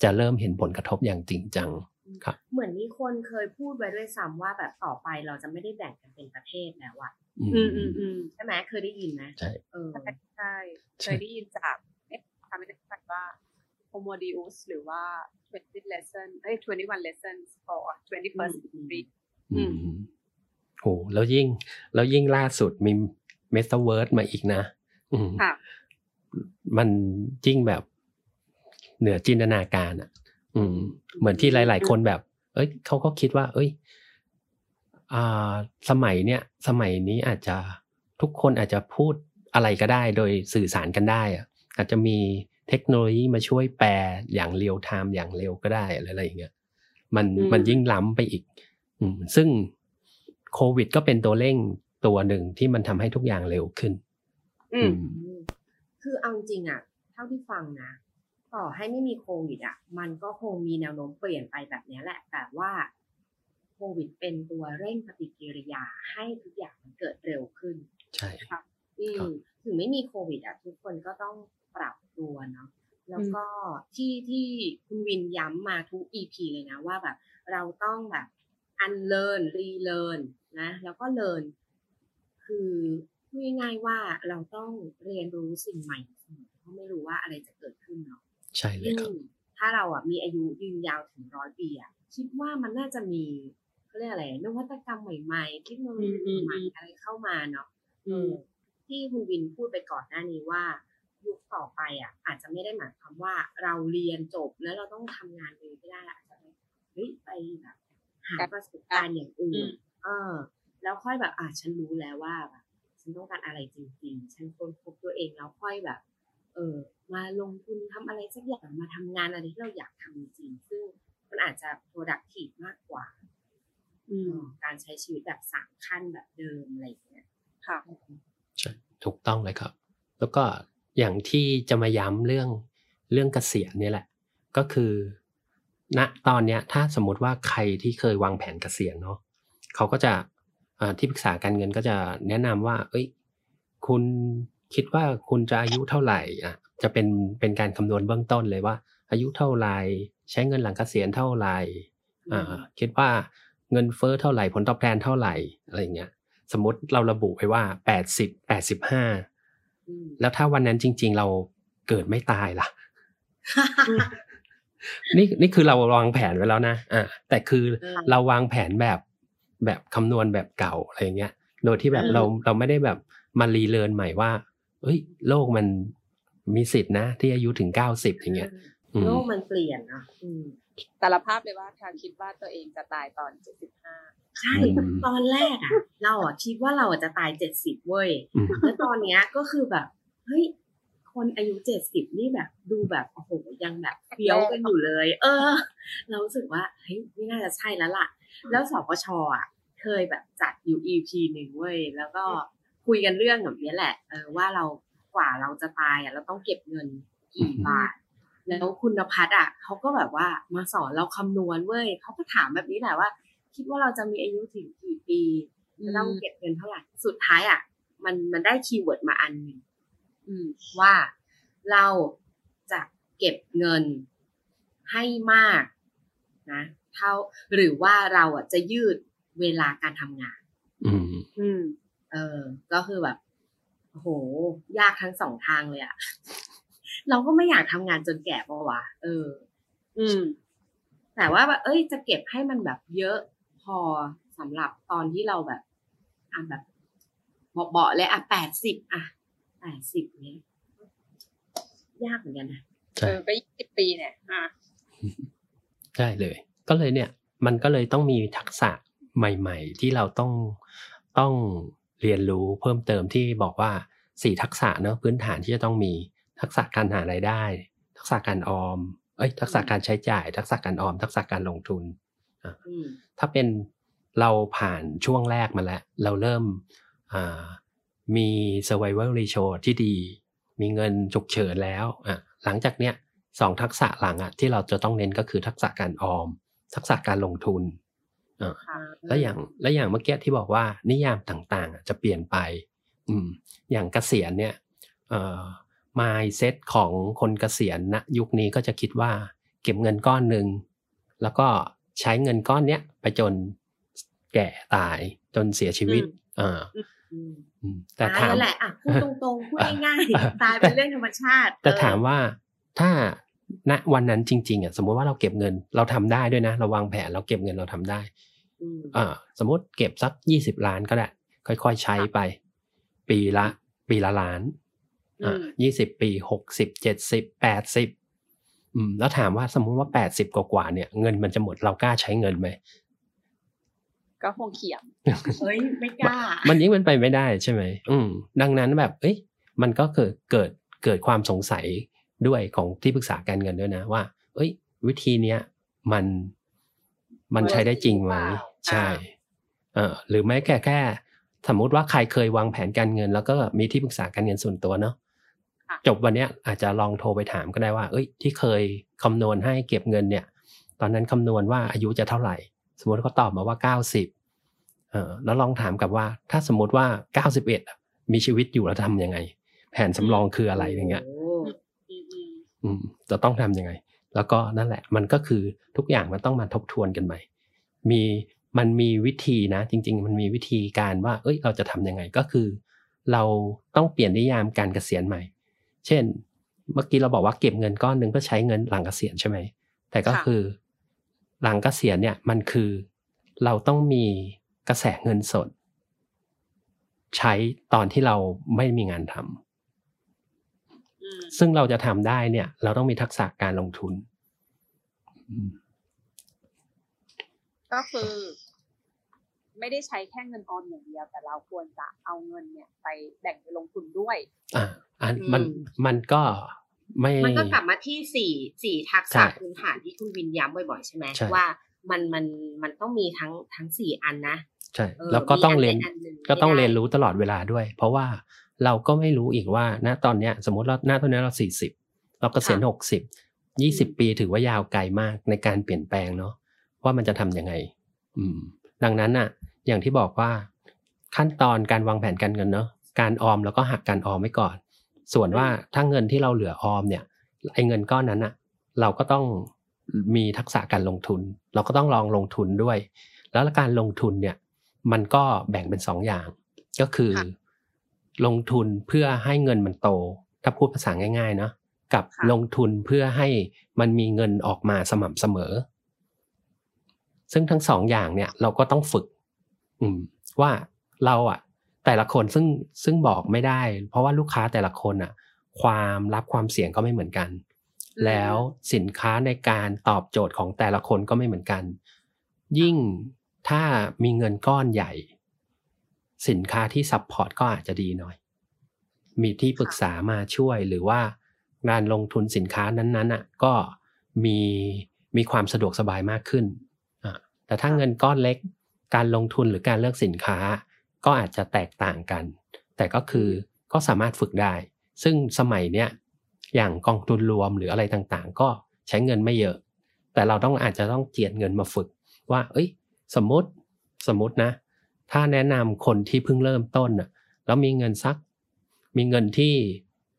จะเริ่มเห็นผลกระทบอย่างจริงจัง เหมือนมีคนเคยพูดไว้ด้วยซ้ำว่าแบบต่อไปเราจะไม่ได้แบ่งกันเป็นประเทศแล้วอะอืมอืมอืมอืมใช่ไหมเคยได้ยินไหมใช่เออใช่ใช่เคยได้ยินจากเอ๊ะทำไม่ได้ฟังว่า Homodius หรือว่า20 lesson เอ้ย21 lessons for 21st century อือืมมโหแล้วยิ่ง แล้วยิ่งล่าสุดมีเมตาเวิร์สมาอีกนะอืมค่ะมันยิ่งแบบเหนือจินตนาการอะ อืม เหมือนที่หลาย ๆ คนแบบ เอ้ยเขาก็คิดว่า เอ้ย อ่า สมัยเนี้ยสมัยนี้อาจจะทุกคนอาจจะพูดอะไรก็ได้ โดยสื่อสารกันได้อะอาจจะมีเทคโนโลยีมาช่วยแปลอย่างเรียลไทม์อย่างเร็วก็ได้อะไรอะไรอย่างเงี้ยมันอืมมันยิ่งล้ำไปอีก อืม ซึ่งโควิดก็เป็นตัวเร่งตัวหนึ่งที่มันทำให้ทุกอย่างเร็วขึ้น อืมอืมคือเอาจริงๆอะเท่าที่ฟังนะ ต่อให้ไม่มีโควิดอะ มันก็คงมีแนวโน้มเปลี่ยนไปแบบเนี้ยแหละ แต่ว่าโควิดเป็นตัวเร่งปฏิกิริยาให้ทุกอย่างมันเกิดเร็วขึ้น ใช่อืมครับถึงไม่มีโควิดอะทุกคนก็ต้องปรับตัวเนาะแล้วก็ที่ที่คุณวินย้ำมาทุก EP เลยนะว่าแบบ เราต้องแบบ unlearn relearn นะ แล้วก็ learn คือพูดง่ายๆว่าเราต้องเรียนรู้สิ่งใหม่เสมอเพราะไม่รู้ว่าอะไรจะเกิดขึ้นเนาะ ใช่เลยครับอืมถ้าเราอะมีอายุยืนยาวถึงร้อยปีอะคิดว่ามันน่าจะมีเขาเรียกอะไรนวัตกรรมใหม่ๆเทคโนโลยีอืมใหม่อืมๆอะไรเข้ามาเนาะอืมเออที่คุณวินพูดไปก่อนหน้านี้ว่ายุคต่อไปอะ อาจจะไม่ได้หมายความว่าเราเรียนจบแล้วเราต้องทำงานเลยไม่ได้ละอาจจะไปเฮ้ยไปแบบหาประสบการณ์อย่างอื่อืนมเออ แล้วค่อยแบบอะฉันรู้แล้วว่าแบบฉันต้องการอะไรจริงๆ ฉันค้นพบตัวเองแล้วค่อยแบบ เออมาลงทุนทำอะไรสักอย่างมาทำงานอะไรที่เราอยากทำจริงๆซึ่งมันอาจจะ productive มากกว่าอืเอมอการใช้ชีวิตแบบสามขั้นแบบเดิมอะไรอย่างเงี้ยค่ะใช่ถูกต้องเลยครับ แล้วก็อย่างที่จะมาย้ำเรื่องเรื่องเกษียณเนี่ยแหละ ก็คือณตอนเนี้ยถ้าสมมติว่าใครที่เคยวางแผนเกษียณเนาะเขาก็จะอ่าที่ปรึกษาการเงินก็จะแนะนำว่า เอ้ย คุณ คิดว่าคุณจะอายุเท่าไหร่อะจะเป็นเป็นการคำนวณเบื้องต้นเลยว่า อายุเท่าไหร่ใช้เงินหลังเกษียณเท่าไหร่อ่าคิดว่าเงินเฟ้อเท่าไหร่ผลตอบแทนเท่าไหร่อะไรอย่างเงี้ย สมมติเราระบุไว้ว่าแปดสิบแปดสิบห้าอืมแล้วถ้าวันนั้นจริง ๆ เราเกิดไม่ตายล่ะนี่นี่คือเราวางแผนไว้แล้วนะอ่าแต่คือเออเราวางแผนแบบแบบคำนวณแบบเก่าอะไรอย่างเงี้ย โดยที่แบบอืมเราเราไม่ได้แบบมารีเลิร์นใหม่ว่า เอ้ย โลกมันมีสิทธินะ ที่อายุถึงเก้าสิบอย่างเงี้ยอืมโลกมันเปลี่ยนอะอืมแต่ละภาพเลยว่าทางคิดว่าตัวเองจะตายตอนเจ็ดสิบห้าใช่อืมตอนแรกอะ เราอะคิดว่าเราอะจะตายเจ็ดสิบเว้ยอืมแล้วตอนเนี้ยก็คือแบบเฮ้ยคนอายุเจ็ดสิบนี่แบบ ดูแบบโอ้โหยังแบบเฟี้ยวกันอยู่เลย เออ เรารู้สึกว่าเฮ้ยไม่น่าจะใช่แล้วล่ะ แล้วสปชอะ เคยแบบจัดอยู่ EP หนึ่งเว้ยแล้วก็ คุยกันเรื่องแบบนี้แหละเออว่าเรากว่าเราจะตายอะเราต้องเก็บเงินกี่บาท แล้วคุณพัฒน์อะเขาก็แบบว่ามาสอนเราคำนวณเว้ยเขาก็ถามแบบนี้แหละว่า คิดว่าเราจะมีอายุถึงกี่ปีจะต้องเก็บเงินเท่าไหร่สุดท้ายอะ มันมันได้ keyword มาอันหนึ่งอืมว่าเราจะเก็บเงินให้มากนะเท่าหรือว่าเราอะจะยืดเวลาการทำงาน อืมอืม เออ ก็คือแบบโอ้โห ยากทั้งสองทางเลยอะเราก็ไม่อยากทำงานจนแก่ปะวะเออ อืม แต่ว่าแบบเอ้ย จะเก็บให้มันแบบเยอะพอสำหรับตอนที่เราแบบอะแบบเบาๆเลยอะแปดสิบอะแปดสิบเนี้ยยากเหมือนกันนะใช่เออก็ยี่สิบปีเนี่ย อะใช่เลย ก็เลยเนี่ย มันก็เลยต้องมีทักษะใหม่ ๆ ที่เราต้องต้อง เรียนรู้เพิ่มเติมที่บอกว่าสี่ทักษะเนอะพื้นฐานที่จะต้องมีทักษะการหารายได้ ทักษะการออม เอ้ย ทักษะการใช้จ่าย ทักษะการออม ทักษะการลงทุนอืมถ้าเป็นเราผ่านช่วงแรกมาแล้ว เราเริ่มอ่ามี survival ratio ที่ดี มีเงินฉุกเฉินแล้วอะหลังจากเนี้ยสองทักษะหลังอะที่เราจะต้องเน้นก็คือทักษะการออม ทักษะการลงทุนอะค่ะ แล้วอย่างแล้วอย่างเมื่อกี้ที่บอกว่านิยามต่างๆอะจะเปลี่ยนไป อืม อย่างเกษียณเนี่ยเอ่อ mindset ของคนเกษียณณยุคนี้ก็จะคิดว่า เก็บเงินก้อนหนึ่งแล้วก็ใช้เงินก้อนเนี้ยไปจนแก่ตายจนเสียชีวิตอ่าอืมอืมแต่ตายถามแล้วแหละอะพูดตรงๆพูดง่ายๆตายเป็นเรื่องธรรมชาติ แต่เออถามว่าถ้าณวันนั้นจริงๆอะสมมติว่าเราเก็บเงินเราทำได้ด้วยนะ เราวางแผนเราเก็บเงินเราทำได้ อืมอ่าสมมติเก็บสักยี่สิบล้านก็ได้ค่อยๆใช้ไป ปีละ ปีละล้านอือะมยี่สิบปีหกสิบเจ็ดสิบแปดสิบอืมแล้วถามว่าสมมุติว่าแปดสิบกว่าๆเนี่ย เงินมันจะหมดเรากล้าใช้เงินไหมก็คงเขียมเฮ้ยไม่กล้า มันยิ่งเป็นไปไม่ได้ใช่ไหมอืม ดังนั้นแบบ เอ้ย มันก็เกิดเกิดเกิดความสงสัยด้วยของที่ปรึกษาการเงินด้วยนะว่า เอ้ย วิธีเนี้ยมันมันใช้ได้จริงไหม ใช่เออหรือไม่แค่แค่ สมมุติว่าใครเคยวางแผนการเงิน แล้วก็มีที่ปรึกษาการเงินส่วนตัวเนาะค่ะจบวันเนี้ยอาจจะลองโทรไปถามก็ได้ว่า เอ้ย ที่เคยคำนวณให้เก็บเงินเนี่ย ตอนนั้นคำนวณว่าอายุจะเท่าไหร่ สมมติเขาตอบมาว่าเก้าสิบเออแล้วลองถามกับว่า ถ้าสมมติว่าเก้าสิบเอ็ดมีชีวิตอยู่แล้วทำยังไง แผนสำรองคืออะไรอย่างเงี้ยโอืมอืมอืมจะต้องทำยังไง แล้วก็นั่นแหละ มันก็คือทุกอย่างมันต้องมาทบทวนกันใหม่ มี มันมีวิธีนะ จริง ๆ มันมีวิธีการว่า เอ้ย เราจะทำยังไงก็คือ เราต้องเปลี่ยนนิยามการเกษียณใหม่ เช่น เมื่อกี้เราบอกว่าเก็บเงินก้อนหนึ่งเพื่อใช้เงินหลังเกษียณใช่ไหมแต่ก็คือ หลังเกษียณเนี่ยมันคือ เราต้องมีกระแสเงินสด ใช้ตอนที่เราไม่มีงานทำอืมซึ่งเราจะทำได้เนี่ย เราต้องมีทักษะการลงทุนอืมก็คือ ไม่ได้ใช้แค่เงินออมอย่างเดียว แต่เราควรจะเอาเงินเนี่ยไปแบ่งไปลงทุนด้วย อ่าอันอืมมันมันก็ไม่มันก็กลับมาที่สี่สี่ทักใช่ษะพื้นฐานที่คุณวินย้ำบ่อยๆใช่ไหมใช่ว่ามันมันมันต้องมีทั้งทั้งสี่อันนะใช่เออแล้วก็ต้องเรียนมีอันใดอันหนึ่งก็ต้องไม่ได้เรียนรู้ตลอดเวลาด้วย เพราะว่าเราก็ไม่รู้อีกว่าณตอนเนี้ย สมมติเราหน้าตอนนี้เราสี่สิบเราเกษียณหกสิบยี่สิบปีถือว่ายาวไกลมากในการเปลี่ยนแปลงเนาะว่ามันจะทำยังไง อืม ดังนั้นน่ะ อย่างที่บอกว่าขั้นตอนการวางแผนการเงินเนาะการออมแล้วก็หักการออมไว้ก่อน ส่วนว่าถ้าเงินที่เราเหลือออมเนี่ยไอ้เงินก้อนนั้นน่ะ เราก็ต้องมีทักษะการลงทุน เราก็ต้องลองลงทุนด้วย แล้วการลงทุนเนี่ย มันก็แบ่งเป็นสองอย่าง ก็คือค่ะลงทุนเพื่อให้เงินมันโต ถ้าพูดภาษาง่ายๆเนาะกับค่ะลงทุนเพื่อให้มันมีเงินออกมาสม่ำเสมอ ซึ่งทั้งสองอย่างเนี่ยเราก็ต้องฝึก อืม ว่าเราอะ แต่ละคนซึ่งซึ่งบอกไม่ได้ เพราะว่าลูกค้าแต่ละคนอะ ความรับความเสี่ยงก็ไม่เหมือนกันอืมแล้วสินค้าในการตอบโจทย์ของแต่ละคนก็ไม่เหมือนกัน ยิ่งถ้ามีเงินก้อนใหญ่ สินค้าที่ support ก็อาจจะดีหน่อย มีที่ปรึกษามาช่วยหรือว่าการลงทุนสินค้านั้นๆอะ ก็มีมีความสะดวกสบายมากขึ้นอะ แต่ถ้าเงินก้อนเล็ก การลงทุนหรือการเลือกสินค้า ก็อาจจะแตกต่างกัน แต่ก็คือก็สามารถฝึกได้ ซึ่งสมัยเนี้ยอย่างกองทุนรวมหรืออะไรต่างๆ ก็ใช้เงินไม่เยอะ แต่เราต้องอาจจะต้องเจียดเงินมาฝึก ว่า เอ้ย สมมติสมมตินะ ถ้าแนะนำคนที่เพิ่งเริ่มต้นน่ะแล้วมีเงินสัก มีเงินที่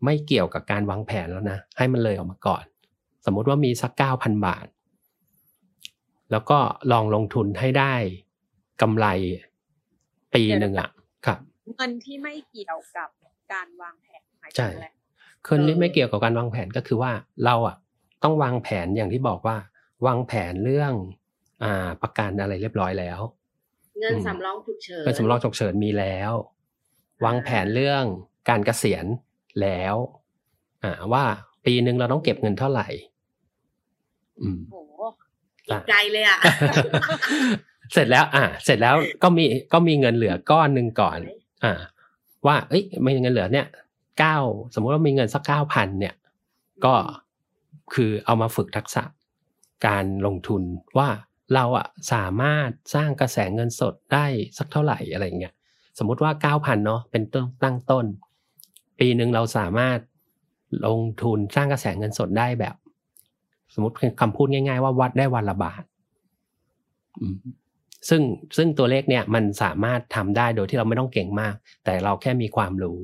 ไม่เกี่ยวกับการวางแผนแล้วนะ ให้มันเลยออกมาก่อน สมมุติว่ามีสักเก้าพันบาท แล้วก็ลองลงทุนให้ได้กำไรปีหนึ่งอะครับเงินที่ไม่เกี่ยวกับการวางแผนหมายใช่ถึงอะไรคนที่ไม่เกี่ยวกับการวางแผนก็คือว่าเราอะต้องวางแผนอย่างที่บอกว่า วางแผนเรื่องอ่าประกันอะไรเรียบร้อยแล้ว เงินอืมสำรองฉุกเฉินเงินสำรองฉุกเฉินมีแล้ว วางแผนเรื่องการเกษียณแล้วอ่าว่าปีหนึ่งเราต้องเก็บเงินเท่าไหร่ อืมโอ้โหอะไกลเลยอะเสร็จแล้ว อ่า เสร็จแล้วก็มีก็มีเงินเหลือก้อนหนึ่งก่อน อ่า ว่า เอ้ยมีเงินเหลือเนี่ยเก้าสมมุติว่ามีเงินสักเก้าพันเนี่ย ก็คือเอามาฝึกทักษะการลงทุนว่าเราอะสามารถสร้างกระแสเงินสดได้สักเท่าไหร่อะไรเงี้ยสมมุติว่าเก้าพันเนาะเป็นต้นตั้งต้น ปีหนึ่งเราสามารถลงทุนสร้างกระแสเงินสดได้แบบ สมมติคำพูดง่าย ๆ ว่าวัดได้วันละบาทซึ่งซึ่งตัวเลขเนี่ยมันสามารถทำได้โดยที่เราไม่ต้องเก่งมาก แต่เราแค่มีความรู้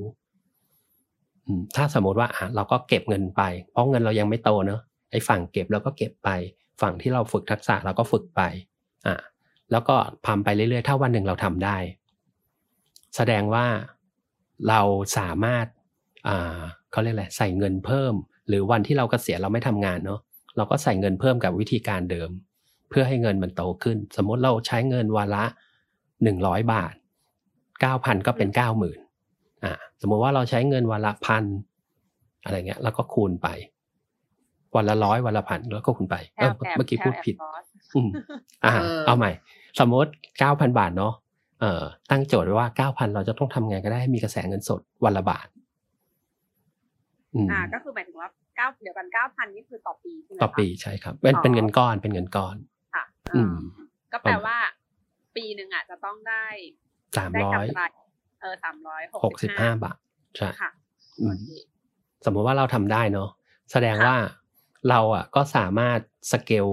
ถ้าสมมติว่าเราก็เก็บเงินไป เพราะเงินเรายังไม่โตเนอะไอ้ฝั่งเก็บเราก็เก็บไป ฝั่งที่เราฝึกทักษะเราก็ฝึกไป อะแล้วก็ทำไปเรื่อยๆ ถ้าวันหนึ่งเราทำได้ แสดงว่าเราสามารถอ่าเขาเรียกอะไรใส่เงินเพิ่ม หรือวันที่เรากเกษียณเราไม่ทำงานเนาะ เราก็ใส่เงินเพิ่มกับวิธีการเดิม เพื่อให้เงินมันโตขึ้น สมมติเราใช้เงินวันละหนึ่งร้อยบาทเก้าพันก็เป็นเก้าหมื่นอ่าสมมติว่าเราใช้เงินวันละพันอะไรเงี้ย แล้วก็คูณไป วันละร้อยวันละพันแล้วก็คูณไปแถเออวแถบเมื่อกี้แถวพูดแอบผิดบอสอืมอ่าเออเอาใหม่ สมมติเก้าพันบาทเนาะเอ่อตั้งโจทย์ไว้ว่าเก้าพันเราจะต้องทำไงก็ได้ให้มีกระแสเงินสดวันละบาทอืมอ่า ก็คือหมายถึงว่า เก้าเดี๋ยวกันเก้าพันนี่คือต่อปีใช่ไหมต่อคะปีใช่ครับ เป็นอ๋อเป็นเงินก้อนเป็นเงินก้อนค่ะอือ่ามก็แปลว่า ปีหนึ่งอะจะต้องได้สามได้ร้อยกำไรเออสามร้อยหกสิบห้าบาทใช่ค่ะอืโอมเคสมมติว่าเราทำได้เนาะแสดงค่ะว่าเราอะก็สามารถสเกล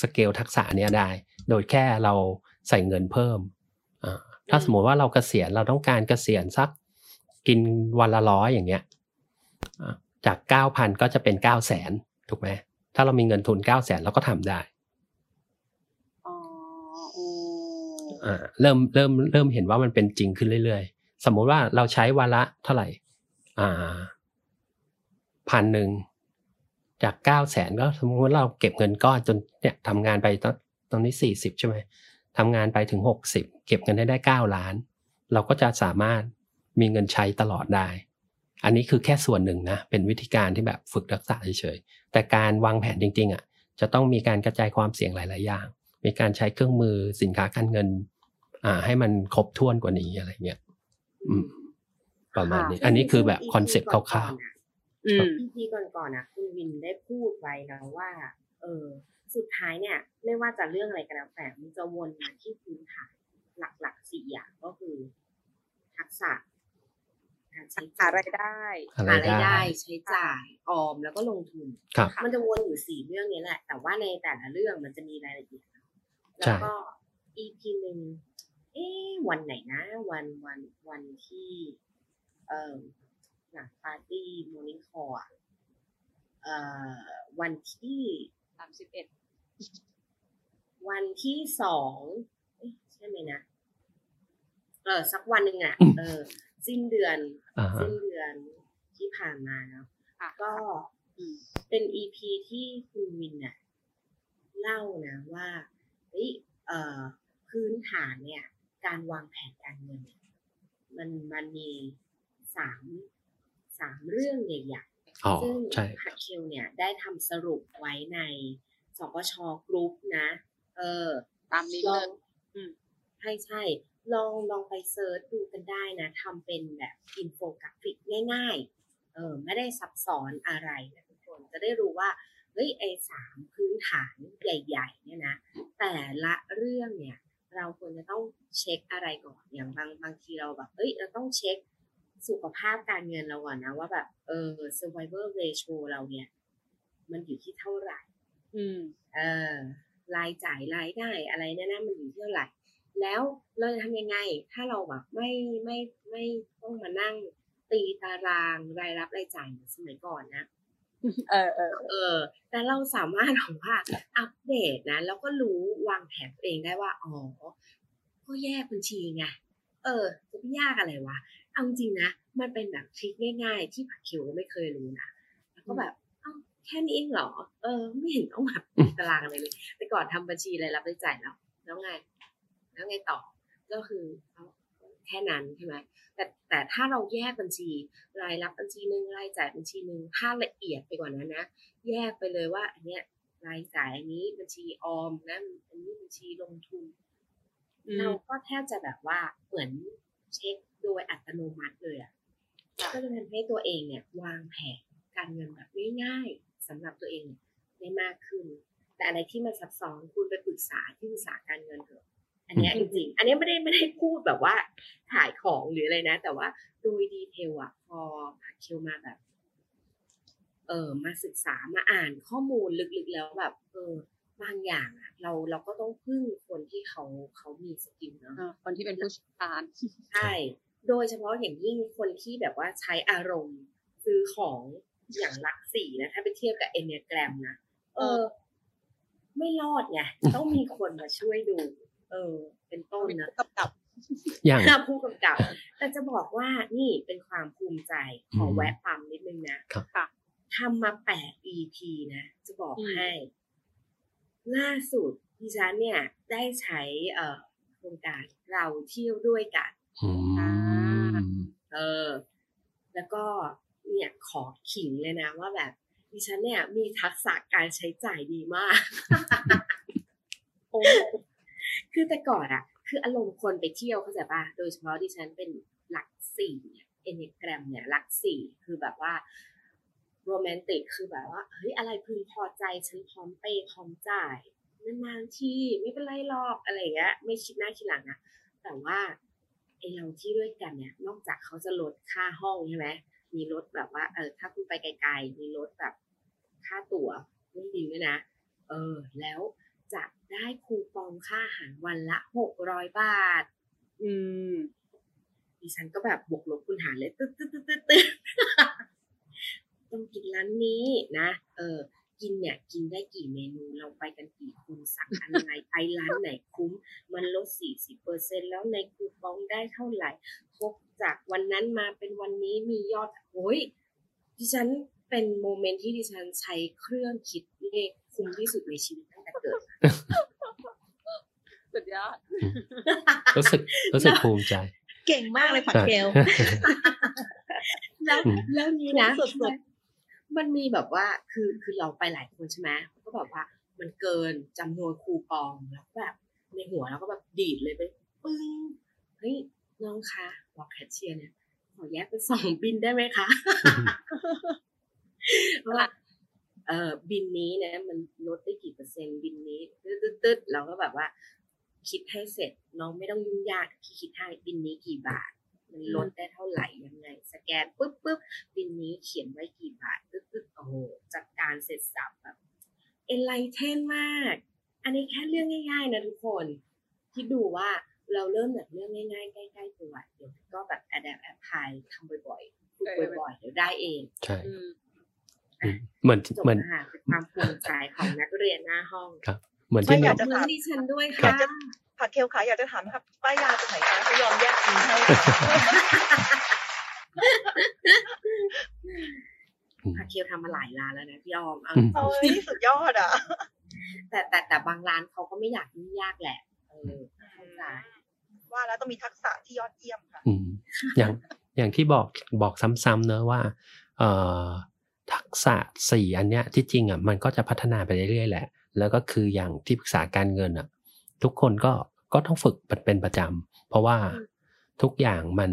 สเกลทักษะเนี้ยได้ โดยแค่เราใส่เงินเพิ่มอ่าถ้าสมมติว่าเราเกษียณเราต้องการเกษียณสักกินวันละร้อยอย่างเงี้ยอะ จากเก้าพันก็จะเป็นเก้าแสนถูกไหมถ้าเรามีเงินทุนเก้าแสนเราก็ทำได้อ๋อโอ้อ่าเริ่มเริ่มเริ่มเห็นว่ามันเป็นจริงขึ้นเรื่อยๆ สมมุติว่าเราใช้วันละเท่าไหร่ อ่าพันหนึ่งจากเก้าแสนก็สมมติว่าเราเก็บเงินก้อนจนเนี่ยทำงานไปตอนตอนนี้สี่สิบใช่ไหมทำงานไปถึงหกสิบเก็บเงินได้ได้เก้าล้าน เราก็จะสามารถมีเงินใช้ตลอดได้ อันนี้คือแค่ส่วนหนึ่งนะเป็นวิธีการที่แบบฝึกทักษะเฉยๆแต่การวางแผนจริงๆอะจะต้องมีการกระจายความเสี่ยงหลาย ๆ อย่าง มีการใช้เครื่องมือสินค้าการเงิน อ่า ให้มันครบถ้วนกว่านี้อะไรเงี้ยอืม ประมาณนี้ อันนี้คือแบบ concept คร่าวอืมๆ EP ก่อนๆนะคุณวินได้พูดไว้นะว่า เออ สุดท้ายเนี่ย ไม่ว่าจะเรื่องอะไรก็แล้วแต่มันจะวนมาที่พื้นฐานหลักๆสี่อย่างก็คือ ทักษะการใช้ หารายได้ๆอะไรหารายได้ได้ใช้จ่ายออมแล้วก็ลงทุนครับมันจะวนอยู่สี่เรื่องนี้แหละ แต่ว่าในแต่ละเรื่องมันจะมีรายละเอียดนะใช่แล้วก็ EP หนึ่งเอ๊ะวันไหนนะ วันวันวันที่ เอ่อหลังปาร์ตี้มอร์นิ่งคอร์เอ่อวันที่สามสิบเอ็ดวันที่สองเอ๊ะใช่ไหมนะเออสักวันหนึ่งอะอืมเออสิ้นเดือนอ่าฮะสิ้นเดือนที่ผ่านมาเนาะค่ะก็เป็นอีพีที่คุณวินน่ะเล่านะว่าเฮ้ยเอ่อพื้นฐานเนี่ย การวางแผนการเงินเนี่ยมันมันมีสามสามเรื่องใหญ่อ๋อๆซึ่งใช่ฮักเคลเนี่ยได้ทำสรุปไว้ในสปชกรุ๊ปนะ เออ ตามนี้ลเลองยอืมใช่ใช่ ลองลองไป search ดูกันได้นะทำเป็นแบบอินโฟกราฟิกง่ายๆเออไม่ได้ซับซ้อนอะไรนะทุกคนจะได้รู้ว่าเฮ้ยไอ้สามพื้นฐานใหญ่ ๆ เนี่ยนะ แต่ละเรื่องเนี่ย เราควรจะต้องเช็คอะไรก่อนอย่างบางบางทีเราแบบเอ้ยเราต้องเช็คสุขภาพการเงินเราก่อนนะ ว่าแบบเออ survival ratio เราเนี่ย มันอยู่ที่เท่าไหร่ อืม เออรายจ่ายรายได้อะไรเนี่ยนะมันอยู่ที่เท่าไหร่ แล้วเราจะทำยังไง ถ้าเราแบบไม่ไม่ไม่ต้องมานั่งตีตารางรายรับรายจ่ายเหมือนสมัยก่อนนะเออเออเออ แต่เราสามารถแบบว่าอัปเดตนะ แล้วก็รู้วางแผนตัวเองได้ว่า อ๋อ ก็แยกบัญชีไง เออจะไม่ยากอะไรวะ เอาจริงๆนะ มันเป็นแบบทริคง่าย ๆ ที่ผักเขียวก็ไม่เคยรู้นะ แล้วก็แบบเอ้าแค่นี้เองเหรอ เออ ไม่เห็นต้องแบบติดตารางอะไรเลย แต่ก่อนทำบัญชีรายรับรายจ่ายแล้วแล้วไง แล้วไงต่อก็คือเอาแค่นั้นใช่ไหมแต่แต่ถ้าเราแยกบัญชี รายรับบัญชีหนึ่งรายจ่ายบัญชีหนึ่งถ้าละเอียดไปกว่านั้นนะ แยกไปเลยว่าอันเนี้ยรายจ่ายอันนี้บัญชีออมนะอันนี้บัญชีลงทุนอืเรามก็แทบจะแบบว่าเหมือนเช็คโดยอัตโนมัติเลยอะ่ะก็จะทำให้ตัวเองเนี่ยวางแผนการเงินแบบง่ายๆสำหรับตัวเองเนี่ยได้มากขึ้น แต่อะไรที่มันซับซ้อนคุณไปปรึกษาที่ปรึกษาการเงินเถอะ อันเนี้ยจริงๆ อันเนี้ยไม่ได้ไม่ได้พูดแบบว่าขายของหรืออะไรนะ แต่ว่าโดยดีเทลอะพอผักเคียวมาแบบ เออมาศึกษามาอ่านข้อมูลลึกๆแล้วแบบ เออบางอย่างอะเราเราก็ต้องพึ่งคนที่เขาเขามีสกิลเนาะเออคนที่เป็นผู้เชี่ยวชาญใช่ โดยเฉพาะอย่างยิ่งคนที่แบบว่าใช้อารมณ์ซื้อของอย่างหลักสี่นะถ้าไปเทียบกับเอเนียแกรมนะเออ ไม่รอดไงต้องมีคนมาช่วยดู เออ เป็นต้นนะกับกับอย่างหน้าผู้กำกับ แต่จะบอกว่านี่เป็นความภูมิใจขออืมแวะปั๊มนิดนึงนะครับค่ะทำมาแปด EP นะ จะบอกอืมให้ ล่าสุดดิฉันเนี่ย ได้ใช้เอ่อโครงการเราเที่ยวด้วยกันอืมเออ แล้วก็เนี่ยขอขิงเลยนะว่าแบบดิฉันเนี่ยมีทักษะการใช้จ่ายดีมาก โอ้ คือแต่ก่อนอะคืออารมณ์คนไปเที่ยวเข้าใจป่ะโดยเฉพาะดิฉันเป็นหลักสี่เนี่ยเอเนแกรมเนี่ยหลักสี่คือแบบว่าโรแมนติกคือแบบว่าเฮ้ยอะไรพึงพอใจฉันพร้อมเปย์พร้อมจ่ายนานๆที่ไม่เป็นไรหรอกอะไรเงี้ยไม่คิดหน้าคิดหลังนะแต่ว่าไอเราที่ด้วยกันเนี่ย นอกจากเขาจะลดค่าห้องใช่ไหมมีลดแบบว่าเออถ้าคุณไปไกล ๆ มีลดแบบค่าตั๋วเครื่องบินด้วยนะ เออ แล้ว จะได้คูปองค่าอาหารวันละหกร้อยบาท อืม ดิฉันก็แบบบวกลบคูณหารเลยตึ๊ดตึ๊ดตึ๊ดตึ๊ดตึ๊ดต้องกินร้านนี้นะ เออ กินเนี่ยกินได้กี่เมนู เราไปกันกี่คนสั่งอะไรไปร้านไหนคุ้ม มันลดสี่สิบเปอร์เซ็นแล้วในคูปองได้เท่าไหร่ทบจากวันนั้นมาเป็นวันนี้มียอดโอ้ยดิฉันเป็นโมเมนต์ที่ดิฉันใช้เครื่องคิดเลขคุ้มที่สุดในชีวิต เกิดสุดยอดรู้สึกรู้สึกภูมิใจ เก่งมากเลยผักเกลแล้วอืมแล้วนี้นะสุดมันมีแบบว่าคือคือเราไปหลายคนใช่ไหมก็แบบว่ามันเกินจำนวนคูปองแล้วก็แบบในหัวเราก็แบบดีดเลยไปปึ้งเฮ้ยน้องคะบอกแคชเชียร์เนี่ยขอแยกเป็นสองบินได้ไหมคะว่า เออบินนี้นะมันลดได้กี่เปอร์เซ็นต์บินนี้ตึ๊ดตึ๊ดๆๆเราก็แบบว่า คิดให้เสร็จน้องไม่ต้องยุ่งยากพี่คิดให้บินนี้กี่บาท มันลดได้เท่าไหร่ยังไง สแกนปุ๊บปุ๊บบินนี้เขียนไว้กี่บาทตึ๊ดตึ๊ดโอ้โหจัดการเสร็จสับแบบเอ็นไลเทนมาก อันนี้แค่เรื่องง่ายๆนะทุกคน ที่ดูว่าเราเริ่มจากเรื่องง่ายๆใกล้ๆตัวเดี๋ยวก็แบบ adapt apply ทำบ่อยๆฝึกบ่อยๆเดี๋ยวได้เองใช่อืมอืม เหมือนจบเหมือนอาหารเป็นความภูมิใจของนักเรียนหน้าห้องเหมือนไม่ที่อยาน้กองจะมือถามดิฉันด้วยอยาค่ะกจะผักเคลขาอยากจะถามครับป้ายยาตรงไหนคะเขายอมแยกกินให้ค่ะพาเคียวทำมาหลายร้านแล้วนะพี่ออมเอาอืมโอ้ยสุดยอดอะแต่แต่แต่บางร้านเขาก็ไม่อยากยุ่งยากแหละเออเข้าใจว่าแล้วต้องมีทักษะที่ยอดเยี่ยมค่ะอืมอย่างอย่างที่บอกบอกซ้ำๆเนอะว่า เอ่อ ทักษะสี่อันเนี้ยที่จริงอะมันก็จะพัฒนาไปเรื่อยๆแหละ แล้วก็คืออย่างที่ปรึกษาการเงินอะ ทุกคนก็ก็ต้องฝึกเป็นประจำเพราะว่าทุกอย่างมัน